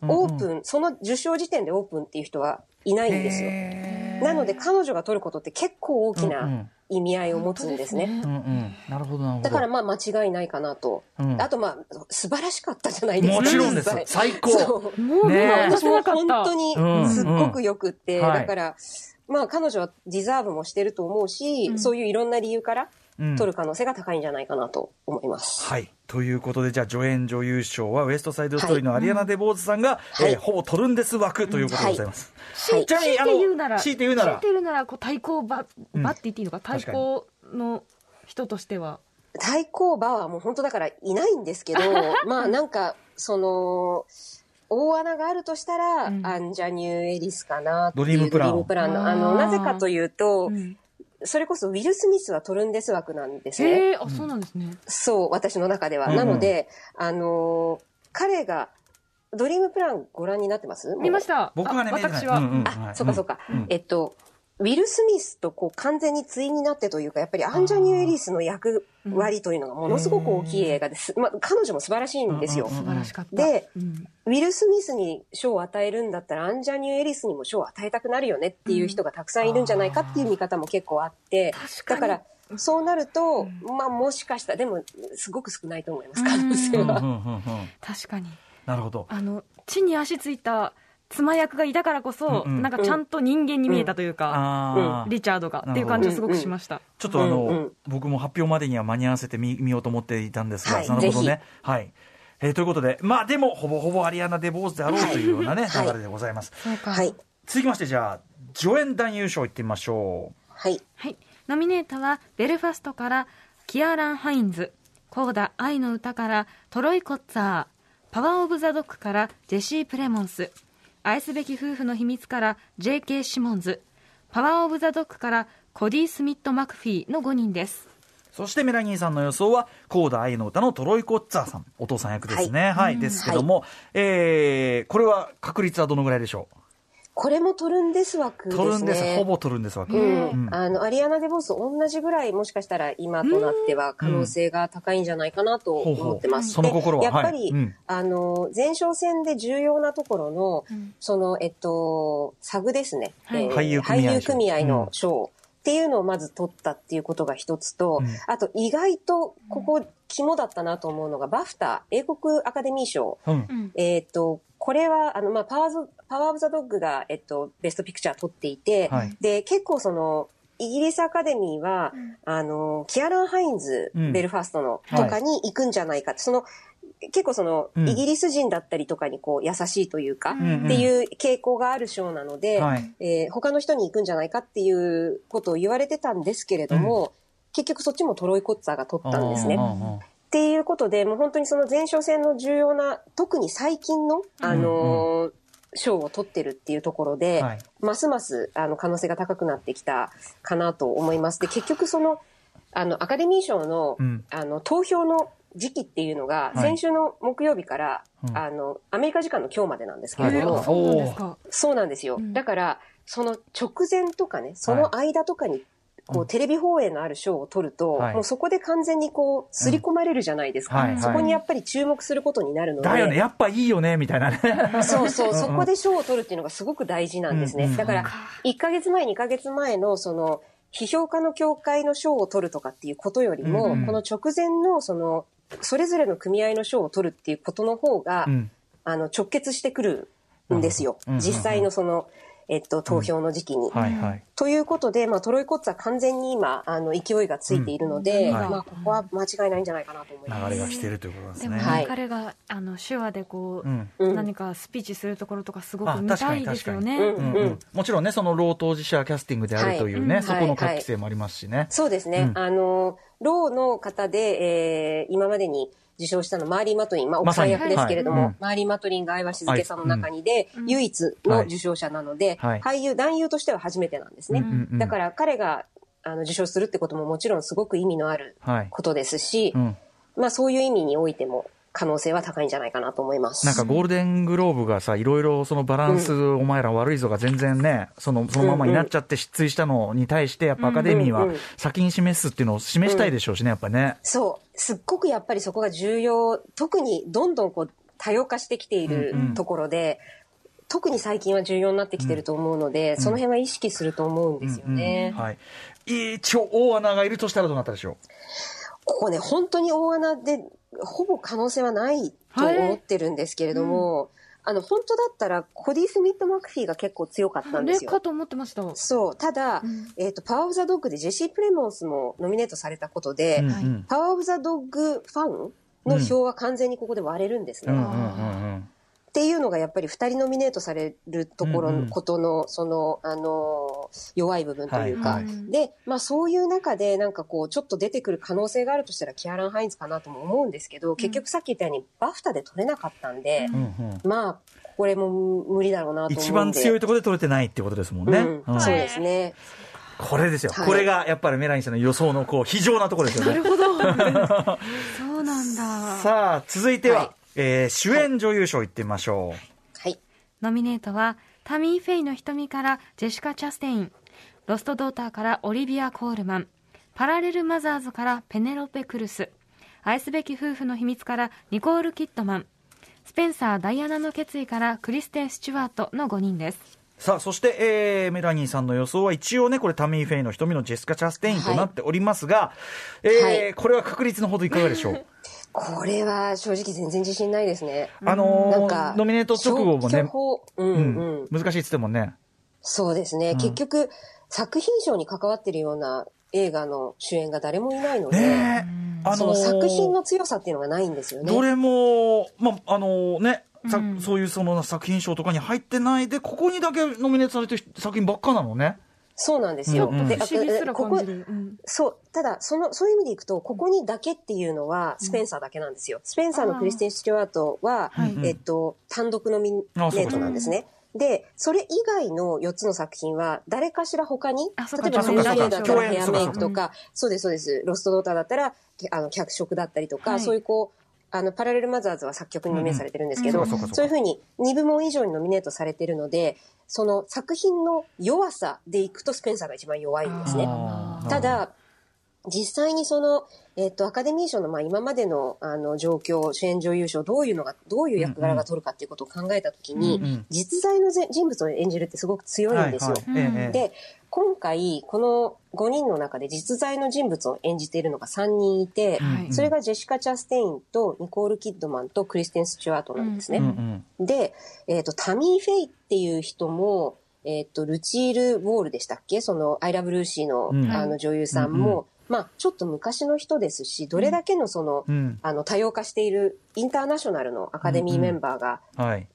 S4: オープン、その受賞時点でオープンっていう人はいないんですよ。なので彼女が取ることって結構大きなん意味合いを持つんですね。
S2: うんうん。なるほど、なるほど。
S4: だからまあ間違いないかなと。
S2: うん
S4: あとまあ、素晴らしかったじゃないですか。
S2: もちろんです。最高。
S4: そう
S3: もう目が離
S4: 私も。本当に
S2: うん
S4: すっごくよくって、だから、まあ彼女はディザーブもしてると思うし、
S3: うん
S4: そういういろんな理由から
S2: うん
S4: 取る可能性が高いんじゃないかなと思います。
S2: はい。ということで、じゃあ、助演女優賞は、ウエストサイドストーリーのアリアナ・デボーズさんが、
S4: はい。
S2: えーほぼトルンデス枠ということでございます。
S4: はい。
S2: ちなみに、
S3: 強いて言うなら、
S2: 強いて言うなら。
S3: 強いて、言うなら、こう対抗馬、
S2: うん。
S3: 馬って言っていいのか、対抗の人としては。
S4: 対抗馬はもう本当だからいないんですけど、まあなんか、その、大穴があるとしたら、
S3: うん。
S4: アンジャニュー・エリスかな
S2: ドリームプラン。
S4: ドリームプランの。あの、なぜかというと、
S3: うん
S4: それこそウィル・スミスはトルンデス枠なんですね。
S3: へえ、あ、そうなんですね。
S4: そう、私の中では。
S2: うん
S4: なので、あのー彼が、ドリームプランご覧になってます？
S3: 見ました。
S2: 僕はね、
S3: あ
S2: 見てない
S3: 私は。
S2: うんうん
S4: あ、
S2: はい
S4: そっかそっか。
S2: うん
S4: えっと、ウィル・スミスとこう完全に対になってというか、やっぱりアンジャニュー・エリスの役割というのがものすごく大きい映画です。まあ、彼女も素晴らしいんですよ。
S3: 素晴らしかった。
S4: で
S3: うん
S4: ウィル・スミスに賞を与えるんだったら、アンジャニュー・エリスにも賞を与えたくなるよねっていう人がたくさんいるんじゃないかっていう見方も結構あって、だから、そうなると、まあもしかしたら、でも、すごく少ないと思います、可能性は。
S3: 確かに。
S2: なるほど。
S3: あの、地に足ついた妻役がいたからこそ、
S2: うんうん
S3: なんかちゃんと人間に見えたというか、
S2: あー
S3: リチャードが
S2: うん
S3: っていう感じはすごくしました。
S2: ちょっとあの、
S4: うんうん
S2: 僕も発表までには間に合わせて見見ようと思っていたんですが、
S4: はい
S2: なるほどね
S4: ぜ。
S2: はい。えーということで、まあでも、ほぼほぼアリアナ・デ・ボーズであろうというようなね、
S4: はい
S2: 流れでございます。
S4: はい。
S2: 続きまして、じゃあ、助演男優賞いってみましょ
S4: はい。
S3: はい。ノミネートは、ベルファストからキアラン・ハインズ、コーダ愛の歌からトロイ・コッツァー、パワー・オブ・ザ・ドッグからジェシー・プレモンス、愛すべき夫婦の秘密から J.K. シモンズ、パワー・オブ・ザ・ドッグからコディ・スミット・マクフィーの5人です。
S2: う。そしてメラニーさんの予想は、コーダ愛の歌のトロイ・コッツァーさん、お父さん役ですね。はい。ですけども、えー、これは確率はどのぐらいでしょ
S4: これもトルンデス枠ですね。
S2: うトルンです。ほぼトルンですわけ。
S4: うん
S2: うん
S4: あの、アリアナ・デ・ボス同じぐらいもしかしたら今となっては可能性が高いんじゃないかなと思ってます。
S2: ほうほうその心は
S4: でやっぱり、
S2: はいうん
S4: あの、前哨戦で重要なところの、
S3: うん
S4: その、えっと、サグですね。
S3: はい
S4: えー
S2: 俳優組合賞
S4: 俳優組合の賞っていうのをまず取ったっていうことが一つと、
S2: うん
S4: あと意外とここ肝だったなと思うのが、バフタ、英国アカデミー賞。
S2: うん
S3: うん。
S4: えっ、と、これは、あの、まあ、パワーズ、パワーオブザドッグが、えっと、 Best Picture 取っていて、
S2: はい。
S4: で、結構その、イギリスアカデミーは、あの、キアラン・ハインズ、
S2: うん。
S4: ベルファストの、
S2: はい
S4: とかに行くんじゃないかって、その、結構その、
S2: うん。
S4: イギリス人だったりとかにこう優しいというか、
S3: うん
S2: うん。
S4: っていう傾向がある賞なので、
S2: はい。
S4: えー他の人に行くんじゃないかっていうことを言われてたんですけれども、結局そっちもトロイ・コッツァーが取ったんですね。っていうことで、もう本当にその前哨戦の重要な、特に最近の、あのー賞を取ってるっていうところで、
S2: はい。
S4: ますますあの可能性が高くなってきたかなと思います。で、結局その、あの、アカデミー賞の、
S2: うん。
S4: あの、投票の時期っていうのが、
S2: はい。
S4: 先週の木曜日から、
S2: うん。
S4: あの、アメリカ時間の今日までなんですけ
S2: はい
S4: れども、
S3: あそうなんですか。
S4: そうなんですよ。
S3: うん。
S4: だから、その直前とかね、その間とかに、こう、
S2: うん。
S4: テレビ放映のある賞を取ると、
S2: はい。
S4: もうそこで完全にこう、刷り込まれるじゃないですか。
S2: うん。はいはい。
S4: そこにやっぱり注目することになるので。
S2: だよね、やっぱいいよね、みたいな。ね。
S4: そうそう、そこで賞を取るっていうのがすごく大事なんですね。
S2: うん。うん
S4: だから、1ヶ月前、2ヶ月前の、その、批評家の協会の賞を取るとかっていうことよりも、
S2: うんうん
S4: この直前の、その、それぞれの組合の賞を取るっていうことの方が、
S2: うん。
S4: あの、直結してくるんですよ。
S2: うん。うん。
S4: 実際のその、えっと、投票の時期に。
S2: はいはい。
S4: ということで、まあ、トロイコッツァ完全に今、あの、勢いがついているので、
S3: うん
S2: はい
S4: まあ、ここは間違いないんじゃないかなと思います。
S2: 流れが来てるということなんですね。
S3: でも、
S4: はい
S3: 彼があの手話でこう、
S2: うん
S4: うん
S3: 何かスピーチするところとかすご
S2: あ
S3: く見たいですよね。
S4: 確かに確かに
S2: うんうんもちろんね、その老当事者キャスティングであるというね、
S3: はい
S2: そこの活気性もありますしね。
S4: そうですね。
S2: うん
S4: あの、ローの方で、えー今までに受賞したのマーリー・マトリン、まあ、奥さん役ですけれども、
S2: はい。うん。
S4: マーリー・マトリンが相葉静香さんの中にで、
S3: うん
S4: 唯一の受賞者なので、
S2: はい。
S4: 俳優、男優としては初めてなんですね。だから彼があの受賞するってことももちろんすごく意味のある
S2: はい。
S4: ことですし、
S2: うん。
S4: まあそういう意味においても可能性は高いんじゃないかなと思います。
S2: なんかゴールデングローブがさ、いろいろそのバランス、お前ら悪いぞが全然ね、その、そのままになっちゃって失墜したのに対して、やっぱアカデミーは
S4: うんうん
S2: 先に示すっていうのを示したいでしょうしね、やっぱね。
S4: そう。すっごくやっぱりそこが重要。特にどんどんこう多様化してきている
S2: うんうん
S4: ところで、特に最近は重要になってきてると思うので、その辺は意識すると思うんですよね。
S2: はい。一応、大穴がいるとしたらどうなったでしょ
S4: ここね、本当に大穴で、ほぼ可能性はないと思ってるんですけれども、あの、本当だったら、コディ・スミット・マクフィーが結構強かったんですよ。
S3: あれかと思ってました。
S4: そう。ただ、
S3: うん
S4: えっ、と、パワー・オブ・ザ・ドッグでジェシー・プレモンスもノミネートされたことで、
S2: う。うんう
S3: はい
S2: ん。
S4: パワー・オブ・ザ・ドッグファンの票は完全にここで割れるんですね。
S2: うんうんうん
S4: っていうのがやっぱり2人ノミネートされるところのことの、その、あのー弱い部分というか、で、まあそういう中でなんかこう、ちょっと出てくる可能性があるとしたらキアラン・ハインズかなとも思うんですけど、結局さっき言ったようにバフタで取れなかったんで、まあ、これも無理だろうなと思うんで。
S2: 一番強いところで取れてないってことですもんね。
S4: そうですね。
S2: これですよ。
S4: はい
S2: これがやっぱりメラニーさんの予想のこう、非常なところですよね。
S3: なるほど。そうなんだ。
S2: さあ、続いては、
S4: はい
S2: えー主演女優賞いってみましょ
S4: はい。
S3: ノミネートは、タミー・フェイの瞳からジェシカ・チャステイン、ロスト・ドーターからオリビア・コールマン、パラレル・マザーズからペネロペ・クルス、愛すべき夫婦の秘密からニコール・キットマン、スペンサー・ダイアナの決意からクリステン・スチュワートの5人です。
S2: う。さあ、そして、えーメラニーさんの予想は一応ね、これタミー・フェイの瞳のジェスカ・チャステインとなっておりますが、えー
S4: はい。
S2: これは確率のほどいかがでしょう？
S4: これは正直全然自信ないですね。
S2: あのー
S4: なんか、
S2: ノミネート直後もね
S4: うん
S2: う
S4: うん
S2: ん、難しいっつってもね、
S4: そうですね。
S2: うん
S4: 結局、作品賞に関わってるような映画の主演が誰もいないので、
S2: ねえ、あ
S4: そ
S2: のー
S4: の作品の強さっていうのがないんですよね。
S2: どれも、まあ、あのね、さ
S3: うん
S2: そういうその作品賞とかに入ってないで、ここにだけノミネートされてる作品ばっかなのね。
S4: そうなんですよ。
S2: うんうん
S4: で
S3: 不思議すら
S4: あここ
S3: 感じる。うん
S4: そう、ただ、その、そういう意味でいくと、ここにだけっていうのは、スペンサーだけなんですよ。スペンサーのクリスティン・スチュワートは、
S3: はい
S4: えっと、単独ノミネートなんですね。で、それ以外の4つの作品は、誰かしら他に
S3: あ、そうか
S4: 例えば
S2: そうか
S4: メラニーだったらヘアメイクとか、そうです、そうです。ロストドーターだったら、あの、脚色だったりとか、
S3: はい
S4: そういうこう、あの、パラレルマザーズは作曲にノミネートされてるんですけど、
S3: うん。
S2: そう
S4: いうふうに2部門以上にノミネートされてるので、その作品の弱さでいくとスペンサーが一番弱いんですね。た、だ、実際にその、えっと、アカデミー賞の、まあ、今までの、あの、状況、主演女優賞、どういうのが、どういう役柄が取るかっていうことを考えたときに、
S2: うんうん
S4: 実在のぜ人物を演じるってすごく強いんですよ。
S2: はいはい。ええ
S4: で、今回、この5人の中で実在の人物を演じているのが3人いて、
S3: はい。
S4: それがジェシカ・チャステインとニコール・キッドマンとクリステン・スチュワートなんですね。
S2: うんうん
S4: で、えっ、と、タミー・フェイっていう人も、えっ、と、ルチール・ウォールでしたっけ？その、アイラブ・ルーシーの、
S2: うん。
S4: あの女優さんも、まあ、ちょっと昔の人ですし、どれだけのその、
S2: うん
S4: あの、多様化しているインターナショナルのアカデミーメンバーが
S2: はい。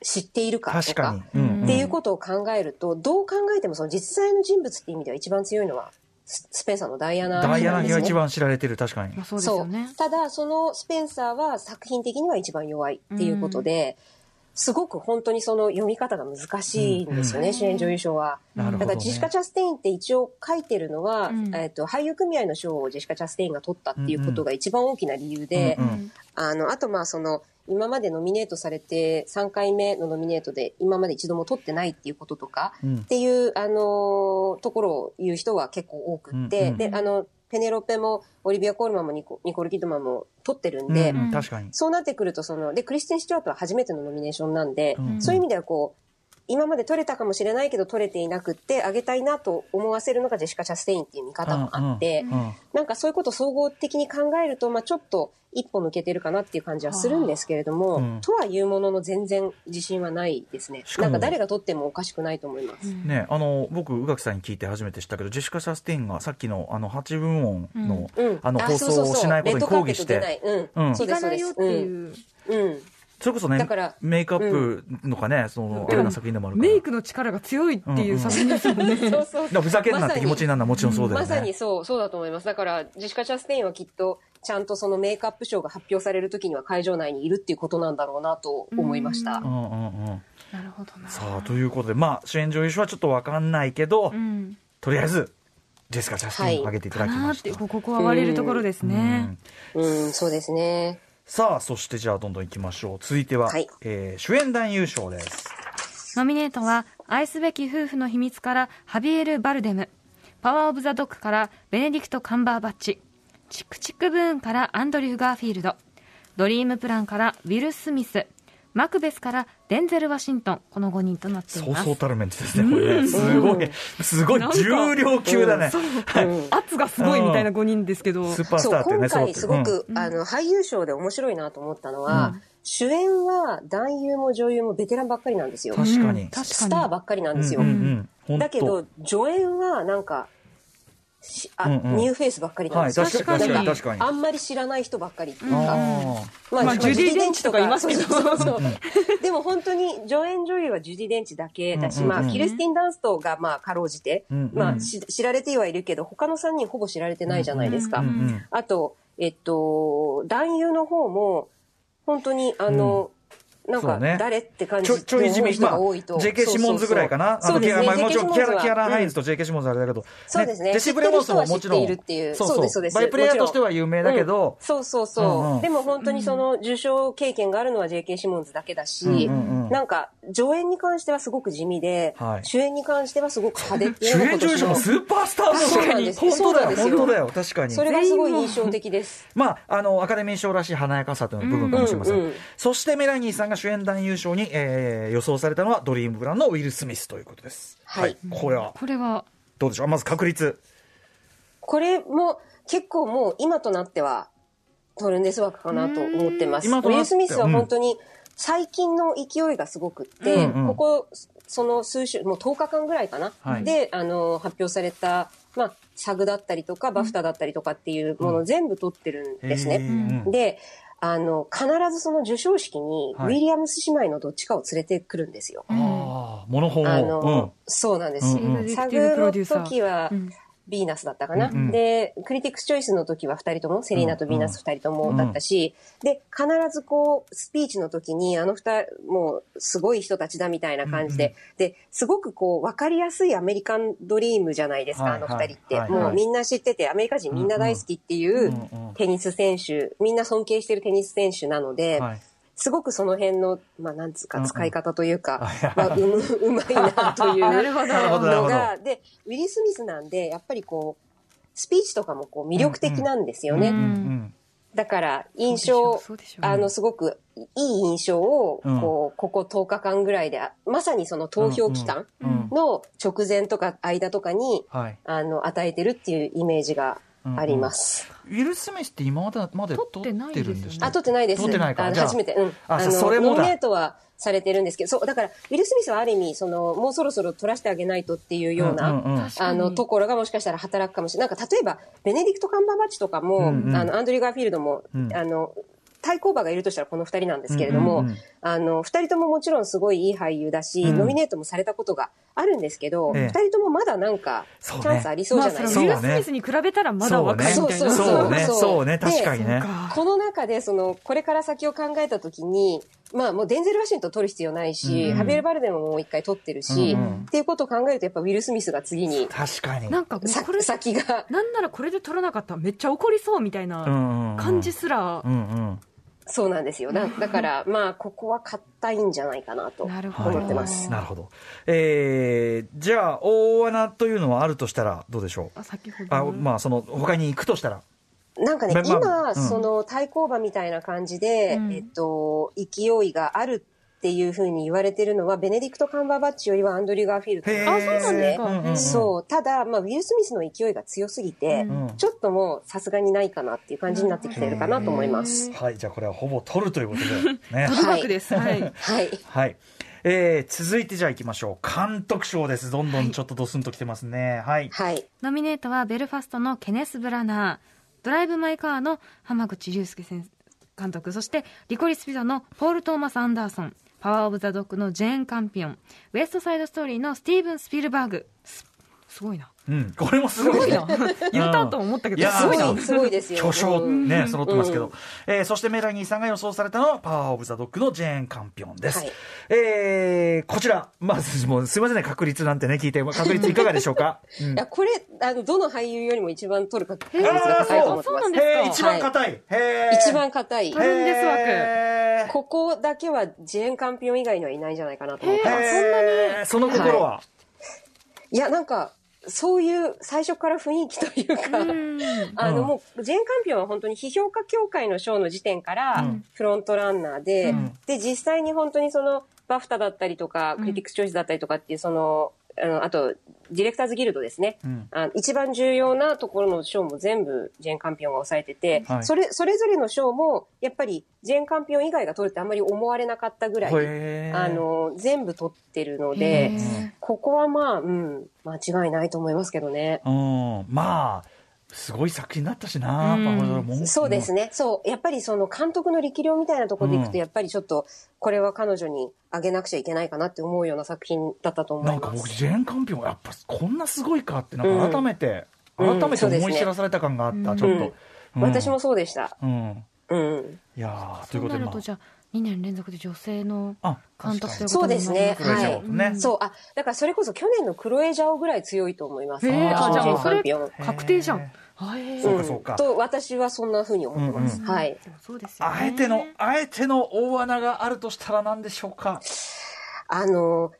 S4: 知っているかとか、
S2: 確かに。うん
S4: っていうことを考えると、どう考えてもその実際の人物っていう意味では一番強いのは、ススペンサーのダイアナ
S2: ダイアナ妃が一番知られてる、確かに
S3: まあ、。そうですよね。
S4: ただ、そのスペンサーは作品的には一番弱いっていうことで、すごく本当にその読み方が難しいんですよね、
S3: うん
S4: 主演女優賞は。
S2: なるほど、ね。
S4: だからジェシカ・チャステインって一応書いてるのは、
S3: うん
S4: えっと俳優組合の賞をジェシカ・チャステインが取ったっていうことが一番大きな理由で、
S2: うんうん
S4: あの、あとまあその、今までノミネートされて3回目のノミネートで今まで一度も取ってないっていうこととか、
S2: うん
S4: っていう、あのところを言う人は結構多くって、
S2: うんうん
S4: で、あの、ペネロペもオリビア・コールマンもニコニコール・キッドマンも取ってるんで、
S2: うんうん確かに。
S4: そうなってくると、その、で、クリステン・スチュワートは初めてのノミネーションなんで、
S2: うん
S4: そういう意味ではこう、今まで取れたかもしれないけど取れていなくって、あげたいなと思わせるのがジェシカ・チャステインっていう見方もあって、
S2: うんうん
S4: なんかそういうことを総合的に考えると、まあちょっと一歩抜けてるかなっていう感じはするんですけれども、
S2: うん
S4: とはいうものの全然自信はないですねなんか誰が取ってもおかしくないと思います。
S2: ね、あの僕、宇垣さんに聞いて初めて知ったけど、ジェシカ・シャステインがさっきのあの8部門の,、
S4: うん。
S2: あの放
S4: そうそうそう
S2: 送をしないことに抗議して。
S4: うん。
S2: うん
S4: そうです、そうです。
S3: 行かないよっていう。
S4: うん。うん。
S2: それこそね
S4: だから、
S2: メイクアップのかね、そのあれな作品でもあるから。
S3: メイクの力が強いっていう作品ですもんね。
S4: そうそう
S2: だからふざけんなって気持ちになるのはもちろんそうだよね。
S4: まさにそう、そうだと思います。だから、ジェシカ・チャステインはきっと、ちゃんとそのメイクアップ賞が発表されるときには会場内にいるっていうことなんだろうなと思いました。
S2: うんうんうん。
S3: なるほどな。
S2: さあ、ということで、まあ、主演女優賞はちょっとわかんないけど、
S3: うん。
S2: とりあえず、ジェスカ・チャステインを挙げていただきました。
S3: って、ここは割れるところですね。
S4: うん、そうですね。
S2: さあ、そしてじゃあどんどん行きましょう。続いては、
S4: はい。
S2: えー主演男優賞です。
S3: ノミネートは、愛すべき夫婦の秘密からハビエル・バルデム、パワー・オブ・ザ・ドッグからベネディクト・カンバーバッチ、チック・チック・ブーンからアンドリュー・ガーフィールド、ドリーム・プランからウィル・スミス、マクベスからデンゼル・ワシントン、この5人となっています。
S2: そうそうたるメンツですね、これね。すごい、すごい重量級だね。
S4: うん
S3: 圧がすごいみたいな5人ですけど、
S2: スーパース
S4: そう、
S2: ターってね、
S4: 今回すごく、あの、俳優賞で面白いなと思ったのは、主演は男優も女優もベテランばっかりなんですよ
S2: うん。確かに。
S3: 確かに
S4: スターばっかりなんですよ。
S2: うんうんうんほんと
S4: だけど、助演はなんか、しあ、
S2: うんうん。
S4: ニューフェイスばっかりなんですよ。
S2: はい確
S3: かに確かに
S4: なん
S2: 確かに。
S4: あんまり知らない人ばっかり。っていうか。
S2: あ
S4: ま
S3: まあジュディデンチとかいますけど。
S4: そうそうそう。でも本当に助演女優はジュディ・デンチだけだし、
S2: うんうんうん。
S4: まあ、キルスティン・ダンストがまあ、かろうじて、
S2: うんうん。
S4: まあ、し知られてはいるけど、他の3人ほぼ知られてないじゃないですか。
S2: ーうんうん。
S4: あと、えっと、男優の方も、本当に、あの、なんか誰って感じ
S2: ちょちょい地味、
S4: 人
S2: まあ、
S4: が多いと。
S2: JK シモンズぐらいかな。
S4: そうですね。
S2: もちろんキャラ、キャラハインズ
S4: と。
S2: と JK シモンズあれだけど。
S4: そうですね
S2: ジェシー・ブレモンスももちろん。そう
S4: そうですそうです
S2: バイプレイヤーとしては有名だけど、
S4: そうそうそう。でも本当にその受賞経験があるのは JK シモンズだけだし、なんか上演に関してはすごく地味で、
S2: はい
S4: 主演に関してはすごく派手ってい
S2: 主
S4: うのが
S2: 演女優賞もスーパースターの
S4: そうなんです
S2: 本当だよ、本当だよ、確かに。
S4: それがすごい印象的です。
S2: まあ、あの、アカデミー賞らしい華やかさという部分かもしれません。そしてメラニーさんが主演男優賞に、えー予想されたのはドリームブランのウィル・スミスということです。
S4: はい。
S2: これは、
S3: これは、
S2: どうでしょう？まず確率。
S4: これも結構もう今となってはトルンデス枠かなと思ってます。ウィル・スミスは本当に最近の勢いがすごくって、
S2: うんうん
S4: ここ、その数週、もう10日間ぐらいかな、
S2: はい。
S4: で、あの、発表された、まあ、サグだったりとか、バフタだったりとかっていうものを全部取ってるんですね。
S2: うん。
S4: で、あの、必ずその授賞式に、ウ
S2: はい
S4: ィリアムス姉妹のどっちかを連れてくるんですよ。
S2: ああ、モノホン
S4: あ
S2: を。
S4: の、そうなんです。
S2: うんうん
S4: サグの時は、
S3: うん
S4: ビーナスだったかな、
S2: うんうん。
S4: で、クリティクスチョイスの時は二人とも、セリーナとビーナス二人ともだったし、で、必ずこう、スピーチの時に、あの二人、もう、すごい人たちだみたいな感じで、で、すごくこう、わかりやすいアメリカンドリームじゃないですか、
S2: はい
S4: あの二人って、
S2: はいはい。
S4: もうみんな知ってて、アメリカ人みんな大好きっていう
S2: うんうん。
S4: テニス選手、みんな尊敬してるテニス選手なので、
S2: はい。
S4: すごくその辺の、まあ、なんつうか、
S2: うんうん。
S4: 使い方というか、
S2: はい
S4: まあ、うむうまいなというのが、で、ウィリー・スミスなんで、やっぱりこう、スピーチとかもこう魅力的なんですよね。
S3: うんうん
S2: うん。
S4: だから、印象、あの、すごくいい印象を、
S2: うん。
S4: こう、ここ10日間ぐらいで、あまさにその投票期間
S2: うんうん。
S4: の直前とか間とかに、
S2: はい。
S4: あの、与えてるっていうイメージが
S2: うん
S4: あります。
S2: ウィル・スミスって今までまで
S3: 撮ってないですよね
S2: 撮ってるんでした
S4: あ、撮ってないです。
S2: 撮ってないか
S4: あの
S2: じゃあ
S4: 初めて。うん。
S2: あ
S4: の
S2: それもだ
S4: ノミネートはされてるんですけど、そう、だから、ウィル・スミスはある意味、その、もうそろそろ撮らせてあげないとっていうような、
S2: うんうんうん
S3: 確かに
S4: あの、ところがもしかしたら働くかもしれない。なんか、例えば、ベネディクト・カンバーバッチとかも、
S2: うんうん
S4: あの、アンドリュー・ガーフィールドも、
S2: うん
S4: あの、対抗馬がいるとしたらこの二人なんですけれども、
S2: うんうんうん。
S4: あの、二人とももちろんすごいいい俳優だし、
S2: うん。
S4: ノミネートもされたことがあるんですけど、二、
S2: え。え
S4: 人ともまだなんか、チャンスありそうじゃないですか。
S2: ね
S3: そのウィル・スミスに比べたらまだ若いみたいな。
S4: そうそう
S2: そうね。
S4: そう
S2: ね。
S4: で
S2: 確かにね。
S4: この中で、その、これから先を考えたときに、まあもうデンゼル・ワシントン取る必要ないし、
S2: うん
S4: ハビエル・バルデムももう一回取ってるし、
S2: うんうん。
S4: っていうことを考えるとやっぱウィル・スミスが次に、
S2: 確かに。
S3: なんかもう
S4: さ
S3: これ、
S4: 先が、
S3: なんならこれで取らなかったらめっちゃ怒りそうみたいな感じすら
S2: う、んうん
S4: そうなんですよ。だだから、まあ、ここは硬いんじゃないかなと思ってます。
S2: なるほど。えー、じゃあ大穴というのはあるとしたらどうでしょう？
S3: あ先ほど。
S2: あ
S3: の
S2: まあその他に行くとしたら。
S4: なんかね、
S2: まま
S4: 今、
S2: うん。
S4: その対抗馬みたいな感じで、
S3: うん。
S4: えっと、勢いがあるっていうふうに言われてるのは、ベネディクト・カンバーバッチよりはアンドリュー・ガーフィールド
S2: へー
S3: あ、そうなんですか。
S2: うんうんうん
S4: そう。ただ、まあ、ウィル・スミスの勢いが強すぎて、ちょっともうさすがにないかなっていう感じになってきてるかなと思います。
S2: はいじゃあこれはほぼ取るということで ね
S3: トルバックです。はい。
S4: はい。
S2: はい。えー、続いてじゃあ行きましょう。監督賞です。どんどんちょっとドスンと来てますね。はい。
S4: はい。
S3: ノミネートはベルファストのケネス・ブラナー、ドライブ・マイ・カーの浜口竜介先監督、そしてリコリス・ピザのポール・トーマス・アンダーソン、パワー・オブ・ザ・ドッグのジェーン・カンピオン、ウエスト・サイド・ストーリーのスティーブン・スピルバーグ。スすごいな。
S2: うん。これもす
S3: すごい
S2: ごいね
S3: な。言ったと思ったけど、
S2: いやー
S3: すごいな。
S4: すごい、。ですよ。
S2: 巨匠
S4: うん。
S2: ね、揃ってますけど、
S4: うん
S2: えーそしてメラニーさんが予想されたのはパワーオブザドッグのジェーン・カンピョンです、
S4: はい。
S2: えーこちら。まずもうすいませんね。確率なんてね聞いて確率いかがでしょうか、うん。
S4: いや、これ、あの、どの俳優よりも一番取る確率が高いと思ってます。
S3: そう。なん。ですか？
S2: 一番硬い、へー。
S4: 一番硬い。
S3: ルンデス枠。
S2: へー。
S4: ここだけはジェーン・カンピオン以外にはいないんじゃないかなと思ってます。
S2: へー。その心は、
S4: いや、なんか、そういう最初から雰囲気というか、
S3: うん。
S4: あの、
S2: うん。
S4: もう、ジェーン・カンピオンは本当に批評家協会の賞の時点から
S2: うん。
S4: フロントランナーで、
S2: うん。
S4: で、実際に本当にその、バフタだったりとか、
S3: うん。
S4: クリティクス・チョイスだったりとかっていう、その、あの、あと、ディレクターズギルドですね。
S2: うん。
S4: あ一番重要なところの賞も全部ジェーン・カンピオンが抑えてて、
S2: はい。
S4: それ、それぞれの賞も、やっぱりジェーン・カンピオン以外が取るってあんまり思われなかったぐらい、あの、全部取ってるの
S3: へ
S4: で、
S3: ー
S4: ここはまあ、うん、間違いないと思いますけどね。
S2: うん。まあすごい作品だったしな、
S3: うん
S4: そうですね。そう。やっぱりその監督の力量みたいなところでいくと、
S2: うん
S4: やっぱりちょっと、これは彼女にあげなくちゃいけないかなって思うような作品だったと思
S2: ないんか僕
S4: ます。
S2: ジェーン・カンピオンやっぱこんなすごいかってなんか改めて、
S4: うん
S2: 改めて
S4: そうですね
S2: 思い知らされた感があった、
S3: うん
S2: ちょっと、
S4: うん
S2: うん
S4: 私もそうでした。
S2: うん
S4: うん。
S2: いやーと
S3: そ
S2: いうことでま
S3: あ、2年連続で女性の
S2: ああ
S3: 監督という
S4: そう
S3: こと
S4: ですね。
S3: ます
S2: クロエジャ
S4: はい。
S2: オね
S3: うん
S4: そう。あ、だからそれこそ去年のクロエジャオぐらい強いと思います。
S3: へー
S2: あじゃあもう
S4: ジェーン・カンピオン。
S3: 確定じゃん。
S2: そうかそうか。
S4: と、私はそんな風に思ってます。
S2: うん
S4: はい。
S3: そうですよね。
S2: あえてのあえての大穴があるとしたら何でしょうか？
S4: あの、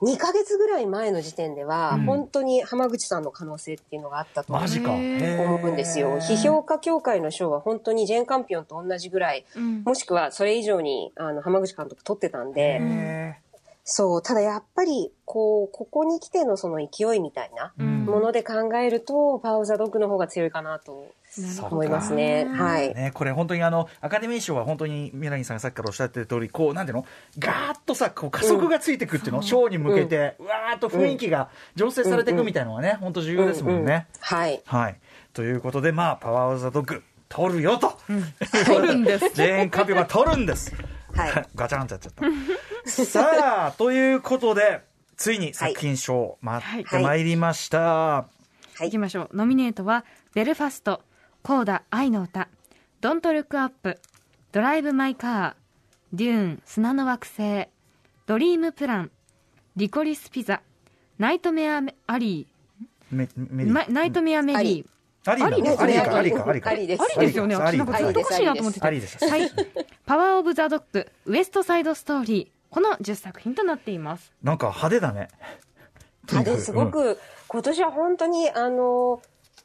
S4: 2ヶ月ぐらい前の時点では、
S2: うん。
S4: 本当に浜口さんの可能性っていうのがあったと思う
S2: マジか。
S3: へー
S2: へー
S4: 思うんですよ。批評家協会の賞は本当にジェーン・カンピオンと同じぐらい、
S3: うん。
S4: もしくはそれ以上にあの浜口監督取ってたんで、
S2: へ
S4: そう、ただやっぱり、こう、ここに来てのその勢いみたいな
S3: うん
S4: もので考えると、パウザドッグの方が強いかなと
S2: ー
S4: 思いますね。はい。
S2: ね、これ本当にあのアカデミー賞は本当にミラニーさんがさっきからおっしゃってる通りこうなんていうの？ガーッとさこう加速がついてくっていうの、賞に向けて、うわーっと雰囲気が醸成されていくみたいなのがね、本当重要ですもんね。
S4: うんうんはい。
S2: はいということでまあパワーオブザドッグ取るよと、
S3: 取るんです。
S2: ジェーン・カピオが取るんです。
S4: はい。
S2: ガチャンってやっちゃった。さあ、ということで、ついに作品賞待ってまいりました。
S4: はい
S3: いきましょう。ノミネートは、ベルファスト、コーダ愛の歌、ドントルックアップ、ドライブ・マイ・カー、デューン、砂の惑星、ドリーム・プラン、リコリス・ピザ、ナイトメア・アリ
S2: メメ
S3: ー、
S2: リ
S3: まナイトメア・メリー。
S2: アリーなの？
S3: アリですね
S2: アリーか、アリーか、アリーか。
S4: アリです
S3: ありですよね。
S2: アリ
S3: なんかずっとおかしいなと思ってて。
S2: アリです。
S3: はい。パワー・オブ・ザ・ドッグ、ウエスト・サイド・ストーリー。この10作品となっています。
S2: なんか派手だね。
S4: あですごく、今年は本当に、あの、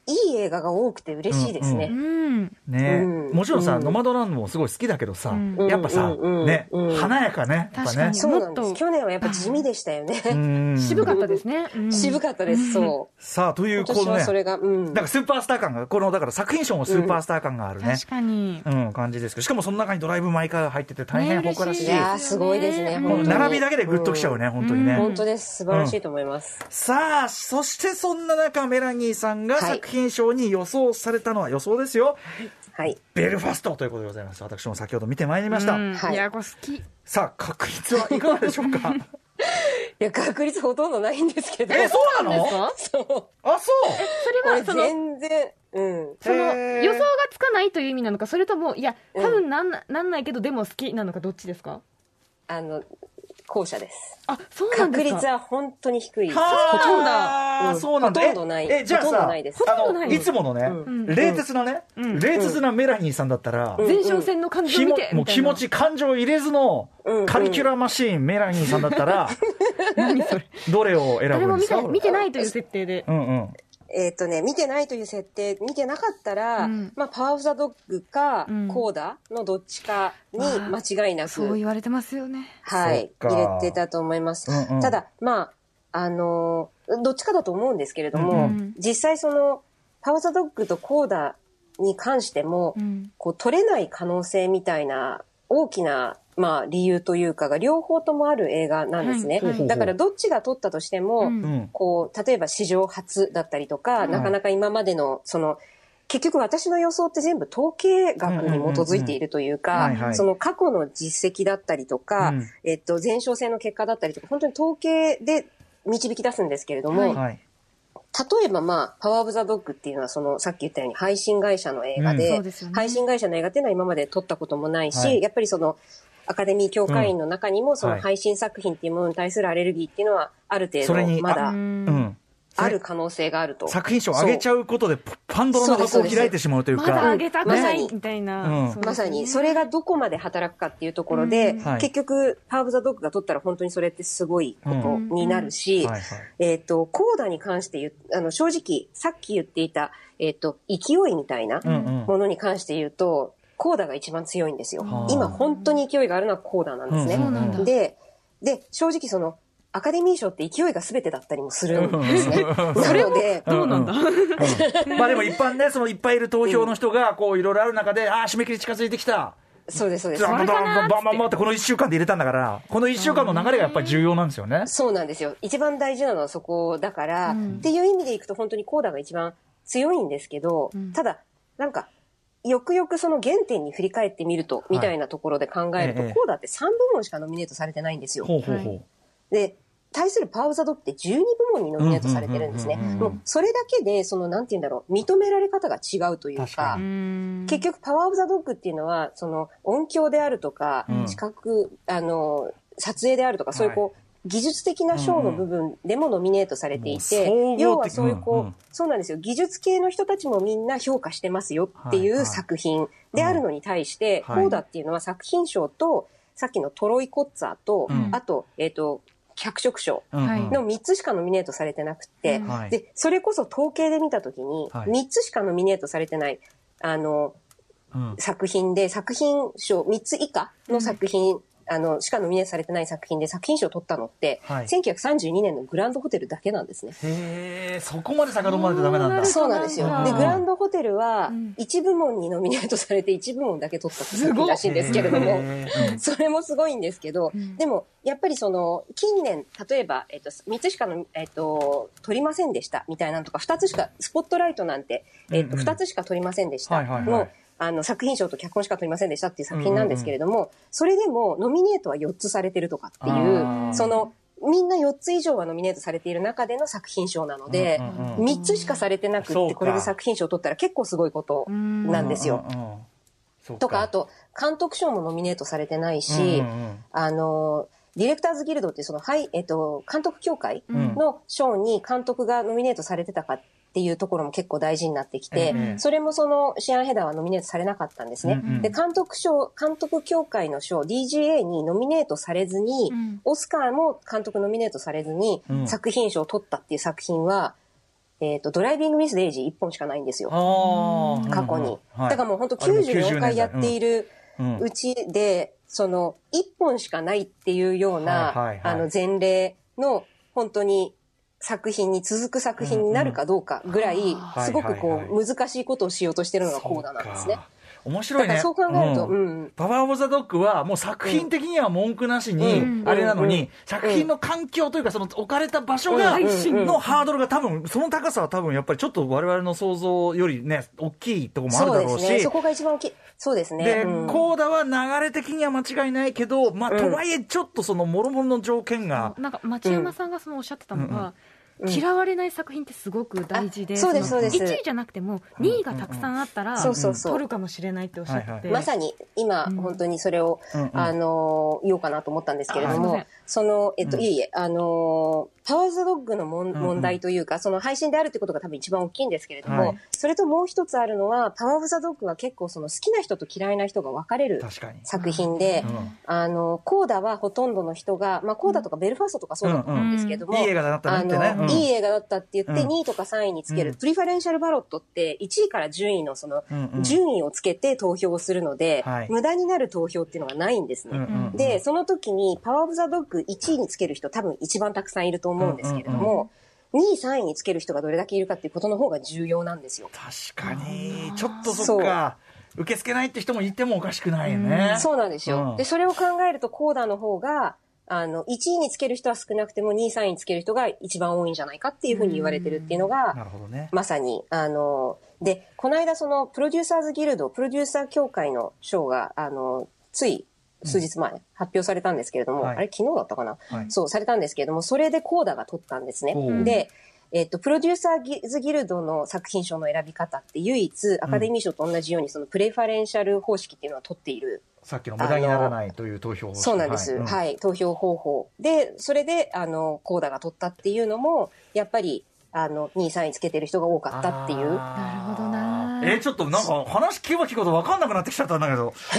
S4: いい映画が多くて嬉しいですね。
S3: うん。
S2: ね、
S4: うん
S2: もちろんさ、
S4: うん
S2: ノマドランドもすごい好きだけどさ、
S3: うん
S2: やっぱさ、
S4: うん
S2: ね、
S4: うん
S2: 華やかね、やっぱね
S3: 確かに。
S4: そうなんです。去年はやっぱ地味でしたよね。
S2: うん
S3: 渋かったですね。うん
S4: 渋かったです、そう。
S2: さあ、という、
S4: 今
S2: このね、
S4: 年はそれが、うん
S2: だか。らスーパースター感が、この、だから作品賞もスーパースター感があるね。
S3: 確かに。
S2: うん、感じですけど、しかもその中にドライブ・マイ・カーが入ってて大変
S3: ね
S2: 誇らしい。
S4: いやー、すごいですね、
S2: 並びだけでグッときちゃうね、本当にね。
S3: うん
S4: 本当です。素晴らしいと思います。
S2: さあ、そしてそんな中、メラニーさんが
S4: はい
S2: 作品賞に予想されたのは、予想ですよ。
S4: はい。
S2: ベルファストということでございます。私も先ほど見てまいりました。
S3: うん
S4: はい
S3: いや、これ好き。
S2: さあ、確率はいかがでしょうか？
S4: いや、確率ほとんどないんですけど。
S2: え、そうなの？
S3: ですか
S4: そう。
S2: あ、そう
S3: それはその、
S4: 全然、うん。
S3: その予想がつかないという意味なのか、それとも、いや、多分なんななんないけど、でも好きなのか、どっちですか？
S4: あの、後者です。
S3: あ、そうなんですか。
S4: 確率は本当に低い。
S2: は
S3: ほとんど
S2: あ
S4: うん
S2: そうなんだ。
S4: ほとんどない
S2: え、えじゃあ
S4: ほとんど
S2: さ、
S4: ないです
S2: あの、
S3: ほとんどない
S2: いつものね、
S4: うん
S2: 冷徹なね、
S3: うん
S2: 冷徹なメラニーさんだったら、
S4: うん
S3: 前哨戦の感じを
S2: 気も
S3: 見て、
S2: もう気持ち、感情入れずの
S4: うん
S2: カリキュラマシーン、メラニーさんだったら、
S3: 何それ。
S2: どれを選ぶんですか？
S3: 見てないという設定で。
S2: うんうん。
S4: えっ、とね、見てないという設定、見てなかったら、
S3: うん
S4: まあ、パワーオブザドッグか、
S3: うん
S4: コーダのどっちかに間違いなく、
S3: そう言われてますよね。
S4: はい、入れてたと思います。
S2: うんうん
S4: ただ、まあ、あのーどっちかだと思うんですけれども、
S2: うん
S3: うん
S4: 実際その、パワーザドッグとコーダに関しても、
S3: うん。
S4: こう、取れない可能性みたいな大きな、まあ、理由というかが両方ともある映画なんですね。
S3: はいはい。
S4: だから、どっちが取ったとしても、
S3: うん。
S2: うん。
S4: こう、例えば史上初だったりとか、
S2: ん。
S4: なかなか今までの、その、結局私の予想って全部統計学に基づいているという
S2: うん。うん
S4: かその過去の実績だったりとか、
S2: うん。
S4: えっと、前哨戦の結果だったりとか、本当に統計で導き出すんですけれども、
S3: はい
S2: はい。
S4: 例えばまあ、パワーオブザドッグっていうのは、その、さっき言ったように配信会社の映画
S2: うん。
S4: で、
S3: そうですよね。
S4: 配信会社の映画っていうのは今まで撮ったこともないし、
S2: はい。
S4: やっぱりその、アカデミー協会員の中にも、そ
S2: はい
S4: の配信作品っていうものに対するアレルギーっていうのは、ある程度、まだ。ある可能性があると。
S2: 作品賞を上げちゃうことで、パンドラの箱を開いてしまうという
S3: まだ
S2: か
S3: 上、げたくない
S4: まさに
S3: みたいな。
S4: まさに、それがどこまで働くかっていうところで、結局、パーブ・ザ・ドッグが取ったら本当にそれってすごいことになるし。えっ、と、コーダに関して言う、あの、正直、さっき言っていた、えっ、と、勢いみたいな。ものに関して言うと、コーダが一番強いんですよ
S2: は。あ
S4: 今、本当に勢いがあるのはコーダなんですね。で、で、正直その、アカデミー賞って勢いが全てだったりもするんですね。
S2: うん
S4: なので、
S3: どうなんだ、
S2: うんまあでも一般ね、そのいっぱいいる投票の人が、こういろいろある中で、ああ、締め切り近づいてきた。
S4: そうです、そうです。
S2: バンバンバンバンバンバンバンってこの1週間で入れたんだから、この1週間の流れがやっぱり重要なんですよね。
S4: そうなんですよ。一番大事なのはそこだから、
S3: うん
S4: っていう意味でいくと本当にコーダが一番強いんですけど、
S3: うん
S4: ただ、なんか、よくよくその原点に振り返ってみると、みたいなところで考えると、
S2: ええ。
S4: コーダって3部門しかノミネートされてないんですよ。
S2: ほうほうほう。
S4: で、対するパワーオブザドッグって12部門にノミネートされてるんですね。もうそれだけで、その、なんて言うんだろう、認められ方が違うという
S2: 確か
S4: か、
S3: うん。
S4: 結局パワーオブザドッグっていうのは、その音響であるとか、
S2: うん。
S4: 視覚、あの、撮影であるとか、そういうこう、技術的な賞の部分でもノミネートされていて、
S2: もう総合的
S4: 要はそういうこう、
S2: うんうん。
S4: そうなんですよ。技術系の人たちもみんな評価してますよってい
S2: はいはい。
S4: う作品であるのに対して、
S2: はい。
S4: コーダっていうのは作品賞と、さっきのトロイ・コッツァーと、
S2: うん。
S4: あと、えっ、と、脚色賞
S2: うんうん。
S3: はい。
S4: の3つしかノミネートされてなくって、
S3: うん。
S2: はい。
S4: で、それこそ統計で見たときに、
S2: はい。
S4: 3つしかノミネートされてない、あの、
S2: うん。
S4: 作品で、作品賞3つ以下の作品、あの、しかノミネートされてない作品で作品賞を取ったのって、
S2: はい。
S4: 1932年のグランドホテルだけなんですね。
S2: へえ、そこまで遡らないとダメなんだ。
S4: そうなんですよ。で、グランドホテルは
S3: うん、
S4: 1部門にノミネートされて1部門だけ取った作品らしいんですけれども、それもすごいんですけど、
S3: うん。
S4: でも、やっぱりその、近年、例えば、えっと、3つしかの、えっと、取りませんでした、みたいなのとか、2つしか、スポットライトなんて、えっと、
S2: うんうん。
S4: 2つしか取りませんでした
S2: はいはいはい。
S4: の、あの、作品賞と脚本しか取りませんでしたっていう作品なんですけれども、それでも、ノミネートは4つされてるとかっていう、その、みんな4つ以上はノミネートされている中での作品賞なので
S2: うんうんうん、
S4: 3つしかされてなくって、これで作品賞を取ったら結構すごいことなんですよ。とか、あと、監督賞もノミネートされてないし、
S2: うんうんうん。
S4: あの、ディレクターズギルドっていうその、はい、えっと、監督協会
S2: うん。
S4: の賞に監督がノミネートされてたかっていうところも結構大事になってきて、
S2: ええ
S4: それもその、シアンヘダーはノミネートされなかったんですね。
S2: うんうん。
S4: で、監督賞、監督協会の賞、DGA にノミネートされずに、
S3: うん。
S4: オスカーも監督ノミネートされずに、
S2: うん。
S4: 作品賞を取ったっていう作品は、えっ、と、ドライビングミスでエイジ1本しかないんですよ。過去に。だからもう本当
S2: あれも
S4: 94回やっている
S2: う
S4: ちで、その、1本しかないっていうよう
S2: はいはいは
S4: な、
S2: い。
S4: あの、前例の、本当に、作品に続く作品になるかどうかぐらい
S2: ん、
S4: すごくこう、難しいことをしようとしてるのがコーダなんですね
S2: 面白いね。
S4: だからそう考えると、
S2: う
S4: うん。ん。
S2: パワー・オブ・ザ・ドッグはもう作品的には文句なしに、
S4: うん。
S2: あれなのに、
S4: うん。
S2: 作品の環境というか、その置かれた場所が、
S4: うん。
S2: のハードルが多分、その高さは多分やっぱりちょっと我々の想像よりね、大きいところもある
S4: そう
S2: だろうし。
S4: ですね。そこが一番大きい。そうですね。
S2: で、
S4: うん。
S2: コーダは流れ的には間違いないけど、まあ、とはいえ、ちょっとその、もろもろの条件が、
S3: なんか町山さんがそのおっしゃってたのが、嫌われない作品ってすごく大事で、
S4: あそうです
S3: の
S4: そうです。
S3: 1位じゃなくても2位がたくさんあったら、
S4: そうそうそう。
S3: 取るかもしれないっておっしゃって。
S4: まさに今、
S3: うん。
S4: 本当にそれを、
S2: うんうん。
S4: あの言おうかなと思ったんですけれどもその、えっと、
S2: うん。
S4: いえいえ、あのパワーズドッグのもん
S2: んうん。
S4: 問題というか、その配信であるってことが多分一番大きいんですけれども、
S2: はい。
S4: それともう一つあるのは、パワーオブザドッグは結構その好きな人と嫌いな人が分かれる。作品で、
S2: うん。
S4: あの、コーダはほとんどの人が、まあ、コーダとかベルファーストとかそうだと思うんですけれども、
S2: いい映画だったってね。
S4: の、
S2: うん。
S4: いい映画だったって言って、
S2: うん。
S4: 2位とか3位につける、
S2: うん。
S4: プリファレンシャルバロットって、1位から順位のその、
S2: うんうん。
S4: 順位をつけて投票をするので、
S2: はい。
S4: 無駄になる投票っていうのがないんですね。
S2: うんうんうん。
S4: で、その時に、パワーオブザドッグ1位につける人多分一番たくさんいると思うんですけれども、2位、3位につける人がどれだけいるかっていうことの方が重要なんですよ。
S2: 確かに、ちょっとそっか、受け付けないって人もいてもおかしくないよね。
S4: そうなんですよ。
S2: うん
S4: で、それを考えると、コーダの方が、あの、1位につける人は少なくても、2位、3位につける人が一番多いんじゃないかっていうふうに言われてるっていうのが、
S2: なるほどね。
S4: まさに、あの、で、この間その、プロデューサーズギルド、プロデューサー協会の賞が、あの、つい数日前、発表されたんですけれども、
S2: はい。
S4: あれ昨日だったかな、
S2: はい。
S4: そう、されたんですけれども、それでコーダが取ったんですね。で、えっと、プロデューサーズギルドの作品賞の選び方って唯一アカデミー賞と同じようにそのプレファレンシャル方式っていうのは取っている。
S2: さっきの無駄にならないという投票
S4: そうなんです。
S2: はい。
S4: はい、投票方法。で、それで、あの、コーダが取ったっていうのも、やっぱり、あの、2位、3位つけてる人が多かったっていう。
S3: なるほどな。
S2: えーちょっとなんか話聞けば聞くほど分かんなくなってきちゃったんだけど。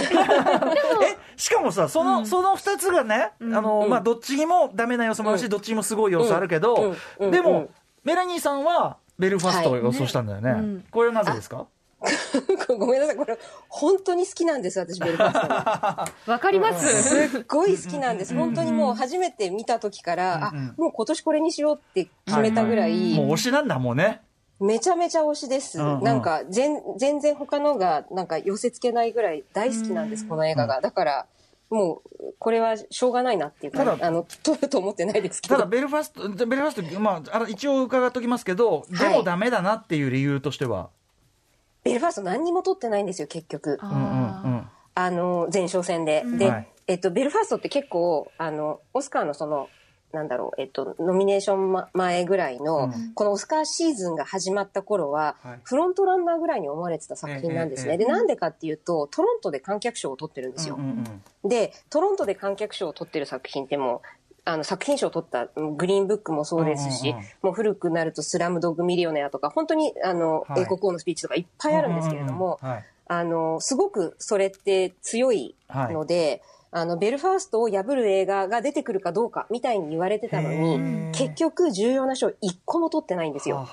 S2: えしかもさその、その2つがね、あのまあ、どっちにもダメな要素もあるし、
S4: うん。
S2: どっちにもすごい要素あるけど、
S4: うん。うん。
S2: でも、
S4: うん。
S2: メラニーさんはベルファストを予想したんだよね、
S3: はいねうん。
S2: これはなぜですか？
S4: ごめんなさい、これ、本当に好きなんです、私、ベルファストが。
S3: わかります。
S4: すっごい好きなんです。本当にもう初めて見た時から、あ、もう今年これにしようって決めたぐらい、
S2: もう推しなんだもうね。
S4: めちゃめちゃ推しです。
S2: うんうん。
S4: なんか、全全然他のが、なんか寄せ付けないぐらい大好きなんです、この映画が。だから、もう、これはしょうがないなっていうか、
S2: ただ
S4: あの、撮ると思ってないですけど。
S2: ただベルファストベルファスト、まあ、あの一応伺っときますけど、でもダメだなっていう理由としては、
S4: ベルファスト何にも撮ってないんですよ、結局。あの、前哨戦で。で、
S2: はい
S4: えっと、ベルファストって結構、あの、オスカーのその、なんだろう、えっと、ノミネーションま前ぐらいの、
S2: うん
S4: このオスカーシーズンが始まった頃は、
S2: はい
S4: フロントランナーぐらいに思われてた作品なんですね。
S2: ええ
S4: で、なんでかっていうと、トロントで観客賞を取ってるんですよ。で、トロントで観客賞を取ってる作品ってもう、あの、作品賞を取ったうんグリーンブックもそうですし、
S2: うんうんうん。
S4: もう古くなるとスラムドッグミリオネアとか、本当に、あの、
S2: はい。
S4: 英国王のスピーチとかいっぱいあるんですけれども、
S2: うんうんうんはい。
S4: あの、すごくそれって強いので、あの、ベルファーストを破る映画が出てくるかどうかみたいに言われてたの
S2: へ
S4: に、
S2: ー。
S4: 結局重要な賞一個も取ってないんですよ。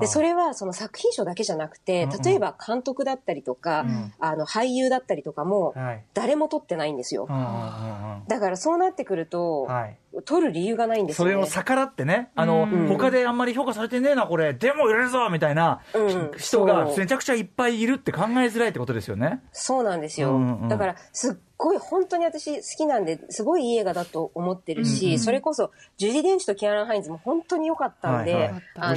S4: で、それはその作品賞だけじゃなくて例えば監督だったりとか、
S2: うん。
S4: あの、俳優だったりとかも、
S2: はい。
S4: 誰も取ってないんですよ。
S2: う。んうんうんうん。
S4: だからそうなってくると、
S2: はい。
S4: 取る理由がないんですよね。
S2: それを逆らってね、あの、
S3: うん。
S2: 他であんまり評価されてねえな、これ、でも入れるぞみたいな
S4: うん。
S2: 人がめちゃくちゃいっぱいいるって考えづらいってことですよね。
S4: そうなんですよ。
S2: うんうん。
S4: だから、すっごい、本当に私好きなんで、すごいいい映画だと思ってるし、
S2: うんうん
S4: それこそ、ジュディ・デンチとキアラン・ハインズも本当に良かったんで、
S2: はい。はい
S4: あの、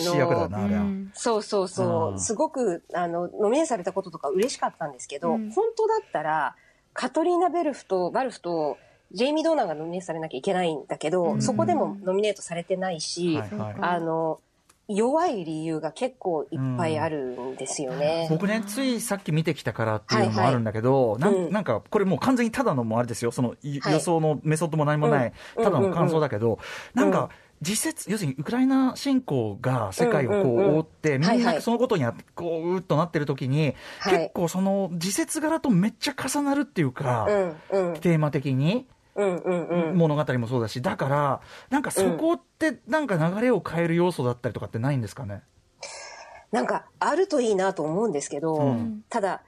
S4: そうそうそう、
S2: うん。
S4: すごく、あの、ノミネートされたこととか嬉しかったんですけど、
S3: うん。
S4: 本当だったら、カトリーナ・ベルフと、バルフと、ジェイミー・ドーナーがノミネートされなきゃいけないんだけど、
S3: うん。
S4: そこでもノミネートされてないし、
S2: はいはい。
S4: あの、弱い理由が結構いっぱいあるんですよね。
S2: 僕ね、ついさっき見てきたからっていうのもあるんだけど、な
S4: はい。うん
S2: ん。なんか、これもう完全にただのもうあれですよ、そのい
S4: はい。
S2: 予想のメソッドも何もない、
S4: うん。
S2: ただの感想だけど、
S4: うん。
S2: なんか、実説、要するにウクライナ侵攻が世界をこ
S4: うんうんうん。
S2: う覆って、みんな
S4: はいはい
S2: そのことにあこう、うっとなってる時に、
S4: はい。
S2: 結構その時節柄とめっちゃ重なるっていうか、
S4: うん、うん、
S2: テーマ的に。
S4: うん、うん、うん。
S2: 物語もそうだし、だから、なんかそこって、なんか流れを変える要素だったりとかってないんですかね？
S4: なんかあるといいなと思うんですけど、
S2: うん
S4: ただ、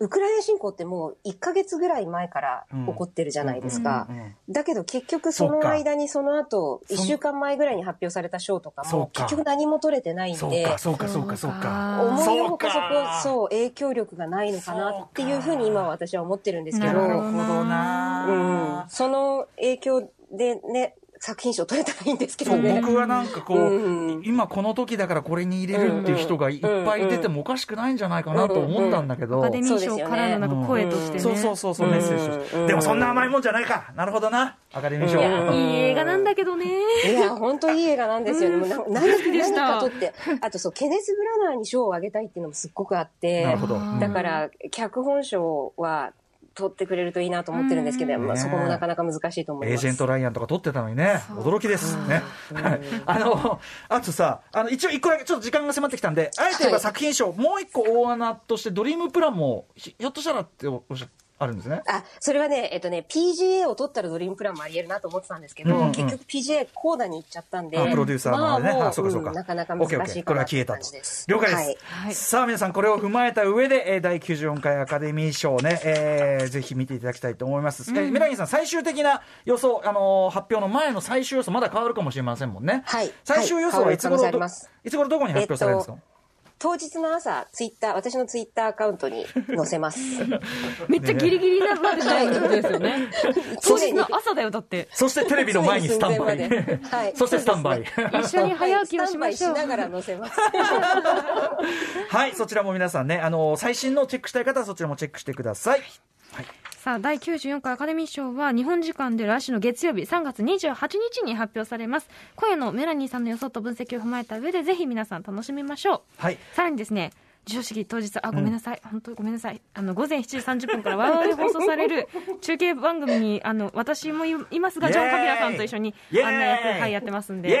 S4: ウクライナ侵攻ってもう1ヶ月ぐらい前から起こってるじゃないですか。
S2: うんうんうん
S4: だけど結局その間にその後、1週間前ぐらいに発表された賞とかも結局何も取れてないん
S2: そう
S4: で、
S2: かそうかそうか。そうか。
S4: 思い
S2: そう
S4: のほかそこ
S2: か、
S4: そう、影響力がないのかなっていうふうに今は私は思ってるんですけど、
S3: なるほど
S4: うん、
S2: な
S4: その影響でね、作品賞取れたらいいんですけ
S2: そう
S4: どね。
S2: 僕はなんかこう、
S4: うん。
S2: 今この時だからこれに入れるっていう人がいっぱい出てもおかしくないんじゃないかなと思ったんだけど、
S3: アカデミー賞からのなんか声としてね。
S2: そうそうそうそう、メッセージとして、
S4: うん。
S2: でもそんな甘いもんじゃないか。なるほどな。アカデミー賞、
S4: いや
S3: いい映画なんだけどね。
S4: いや、本当いい映画なんですよね。もうな何何かとって、あとそう、ケネス・ブラナーに賞をあげたいっていうのもすっごくあって。
S2: なる、ほど、
S3: あー。
S4: だから、脚本賞は取ってくれるといいなと思ってるんですけど、
S3: うん。
S4: まあ、そこもなかなか難しいと思います。
S2: エージェント・ライアンとか撮ってたのにね、驚きですね。はい。あの、あとさ、あの、一応一個だけ、ちょっと時間が迫ってきたんで、あえて言えば
S4: はい。
S2: 作品賞、もう一個大穴として、ドリームプランも、ひひょっとしたらっておっしゃあるんですね。
S4: あ、それはね、えっとね、PGA を取ったらドリームプランもあり得るなと思ってたんですけど、
S2: うんうん。
S4: 結局 PGA コーダに行っちゃったんで、
S2: あプロデューサーのね。
S4: まあも
S2: あそうかそうか。
S4: んなかなか難しいかな
S2: これは消えたと。了解です、
S4: はい。
S3: はい
S2: さあ皆さんこれを踏まえた上で、えー、第94回アカデミー賞ね、えーぜひ見ていただきたいと思います、えーメラニーさん最終的な予想、あのー発表の前の最終予想まだ変わるかもしれませんもんね。
S4: はい。
S2: 最終予想はいつ頃,、
S4: はい
S2: いつ頃どこに発表されるんですか、
S4: 当日の朝、ツイッター、私のツイッターアカウントに載せます。
S3: めっちゃギリギリなまでしたってことですよね。当日の朝だよ、だって。
S2: そしてテレビの前にスタンバイ、
S4: はい。
S2: そしてスタンバイ、
S3: 一緒に早起きをしましょう。
S4: しながら載せます。
S2: はいそちらも皆さんね、あのー最新のチェックしたい方はそちらもチェックしてください
S3: さあ、第94回アカデミー賞は日本時間で来週の月曜日3月28日に発表されます。今夜のメラニーさんの予想と分析を踏まえた上でぜひ皆さん楽しみましょう。
S2: はい
S3: さらにですね、授賞式当日、あ、ごめんなさい、本当にごめんなさい。あの、午前7時30分から我々で放送される中継番組に、あの、私もいいますが、ジョン・カビラさんと一緒に案内役、はい、やってますん
S2: イ
S3: で、よ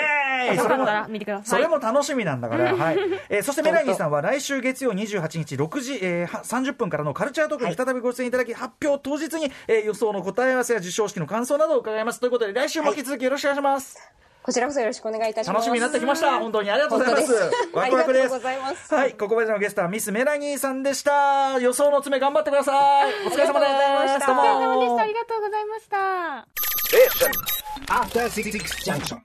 S3: かったら見てください。
S2: それも楽しみなんだから、はい。えー そしてメラニーさんは来週月曜28日6時、えーは30分からのカルチャートークに再びご出演いただき、発表当日に、えー予想の答え合わせや授賞式の感想などを伺います。ということで来週も引き続きよろしくお願いします、
S4: こちらこそよろしくお願いいたします。
S2: 楽しみになってきました。本当にありがとうございま
S4: す。
S2: ワクワクです。
S4: ありがとうございます。
S2: はいここまでのゲストはミスメラニーさんでした。予想の詰め頑張ってください。お疲れ様です。
S4: ありがとうございました。
S2: どうも。
S3: お疲れ様でした。ありがとうございました。
S1: After Six Junction.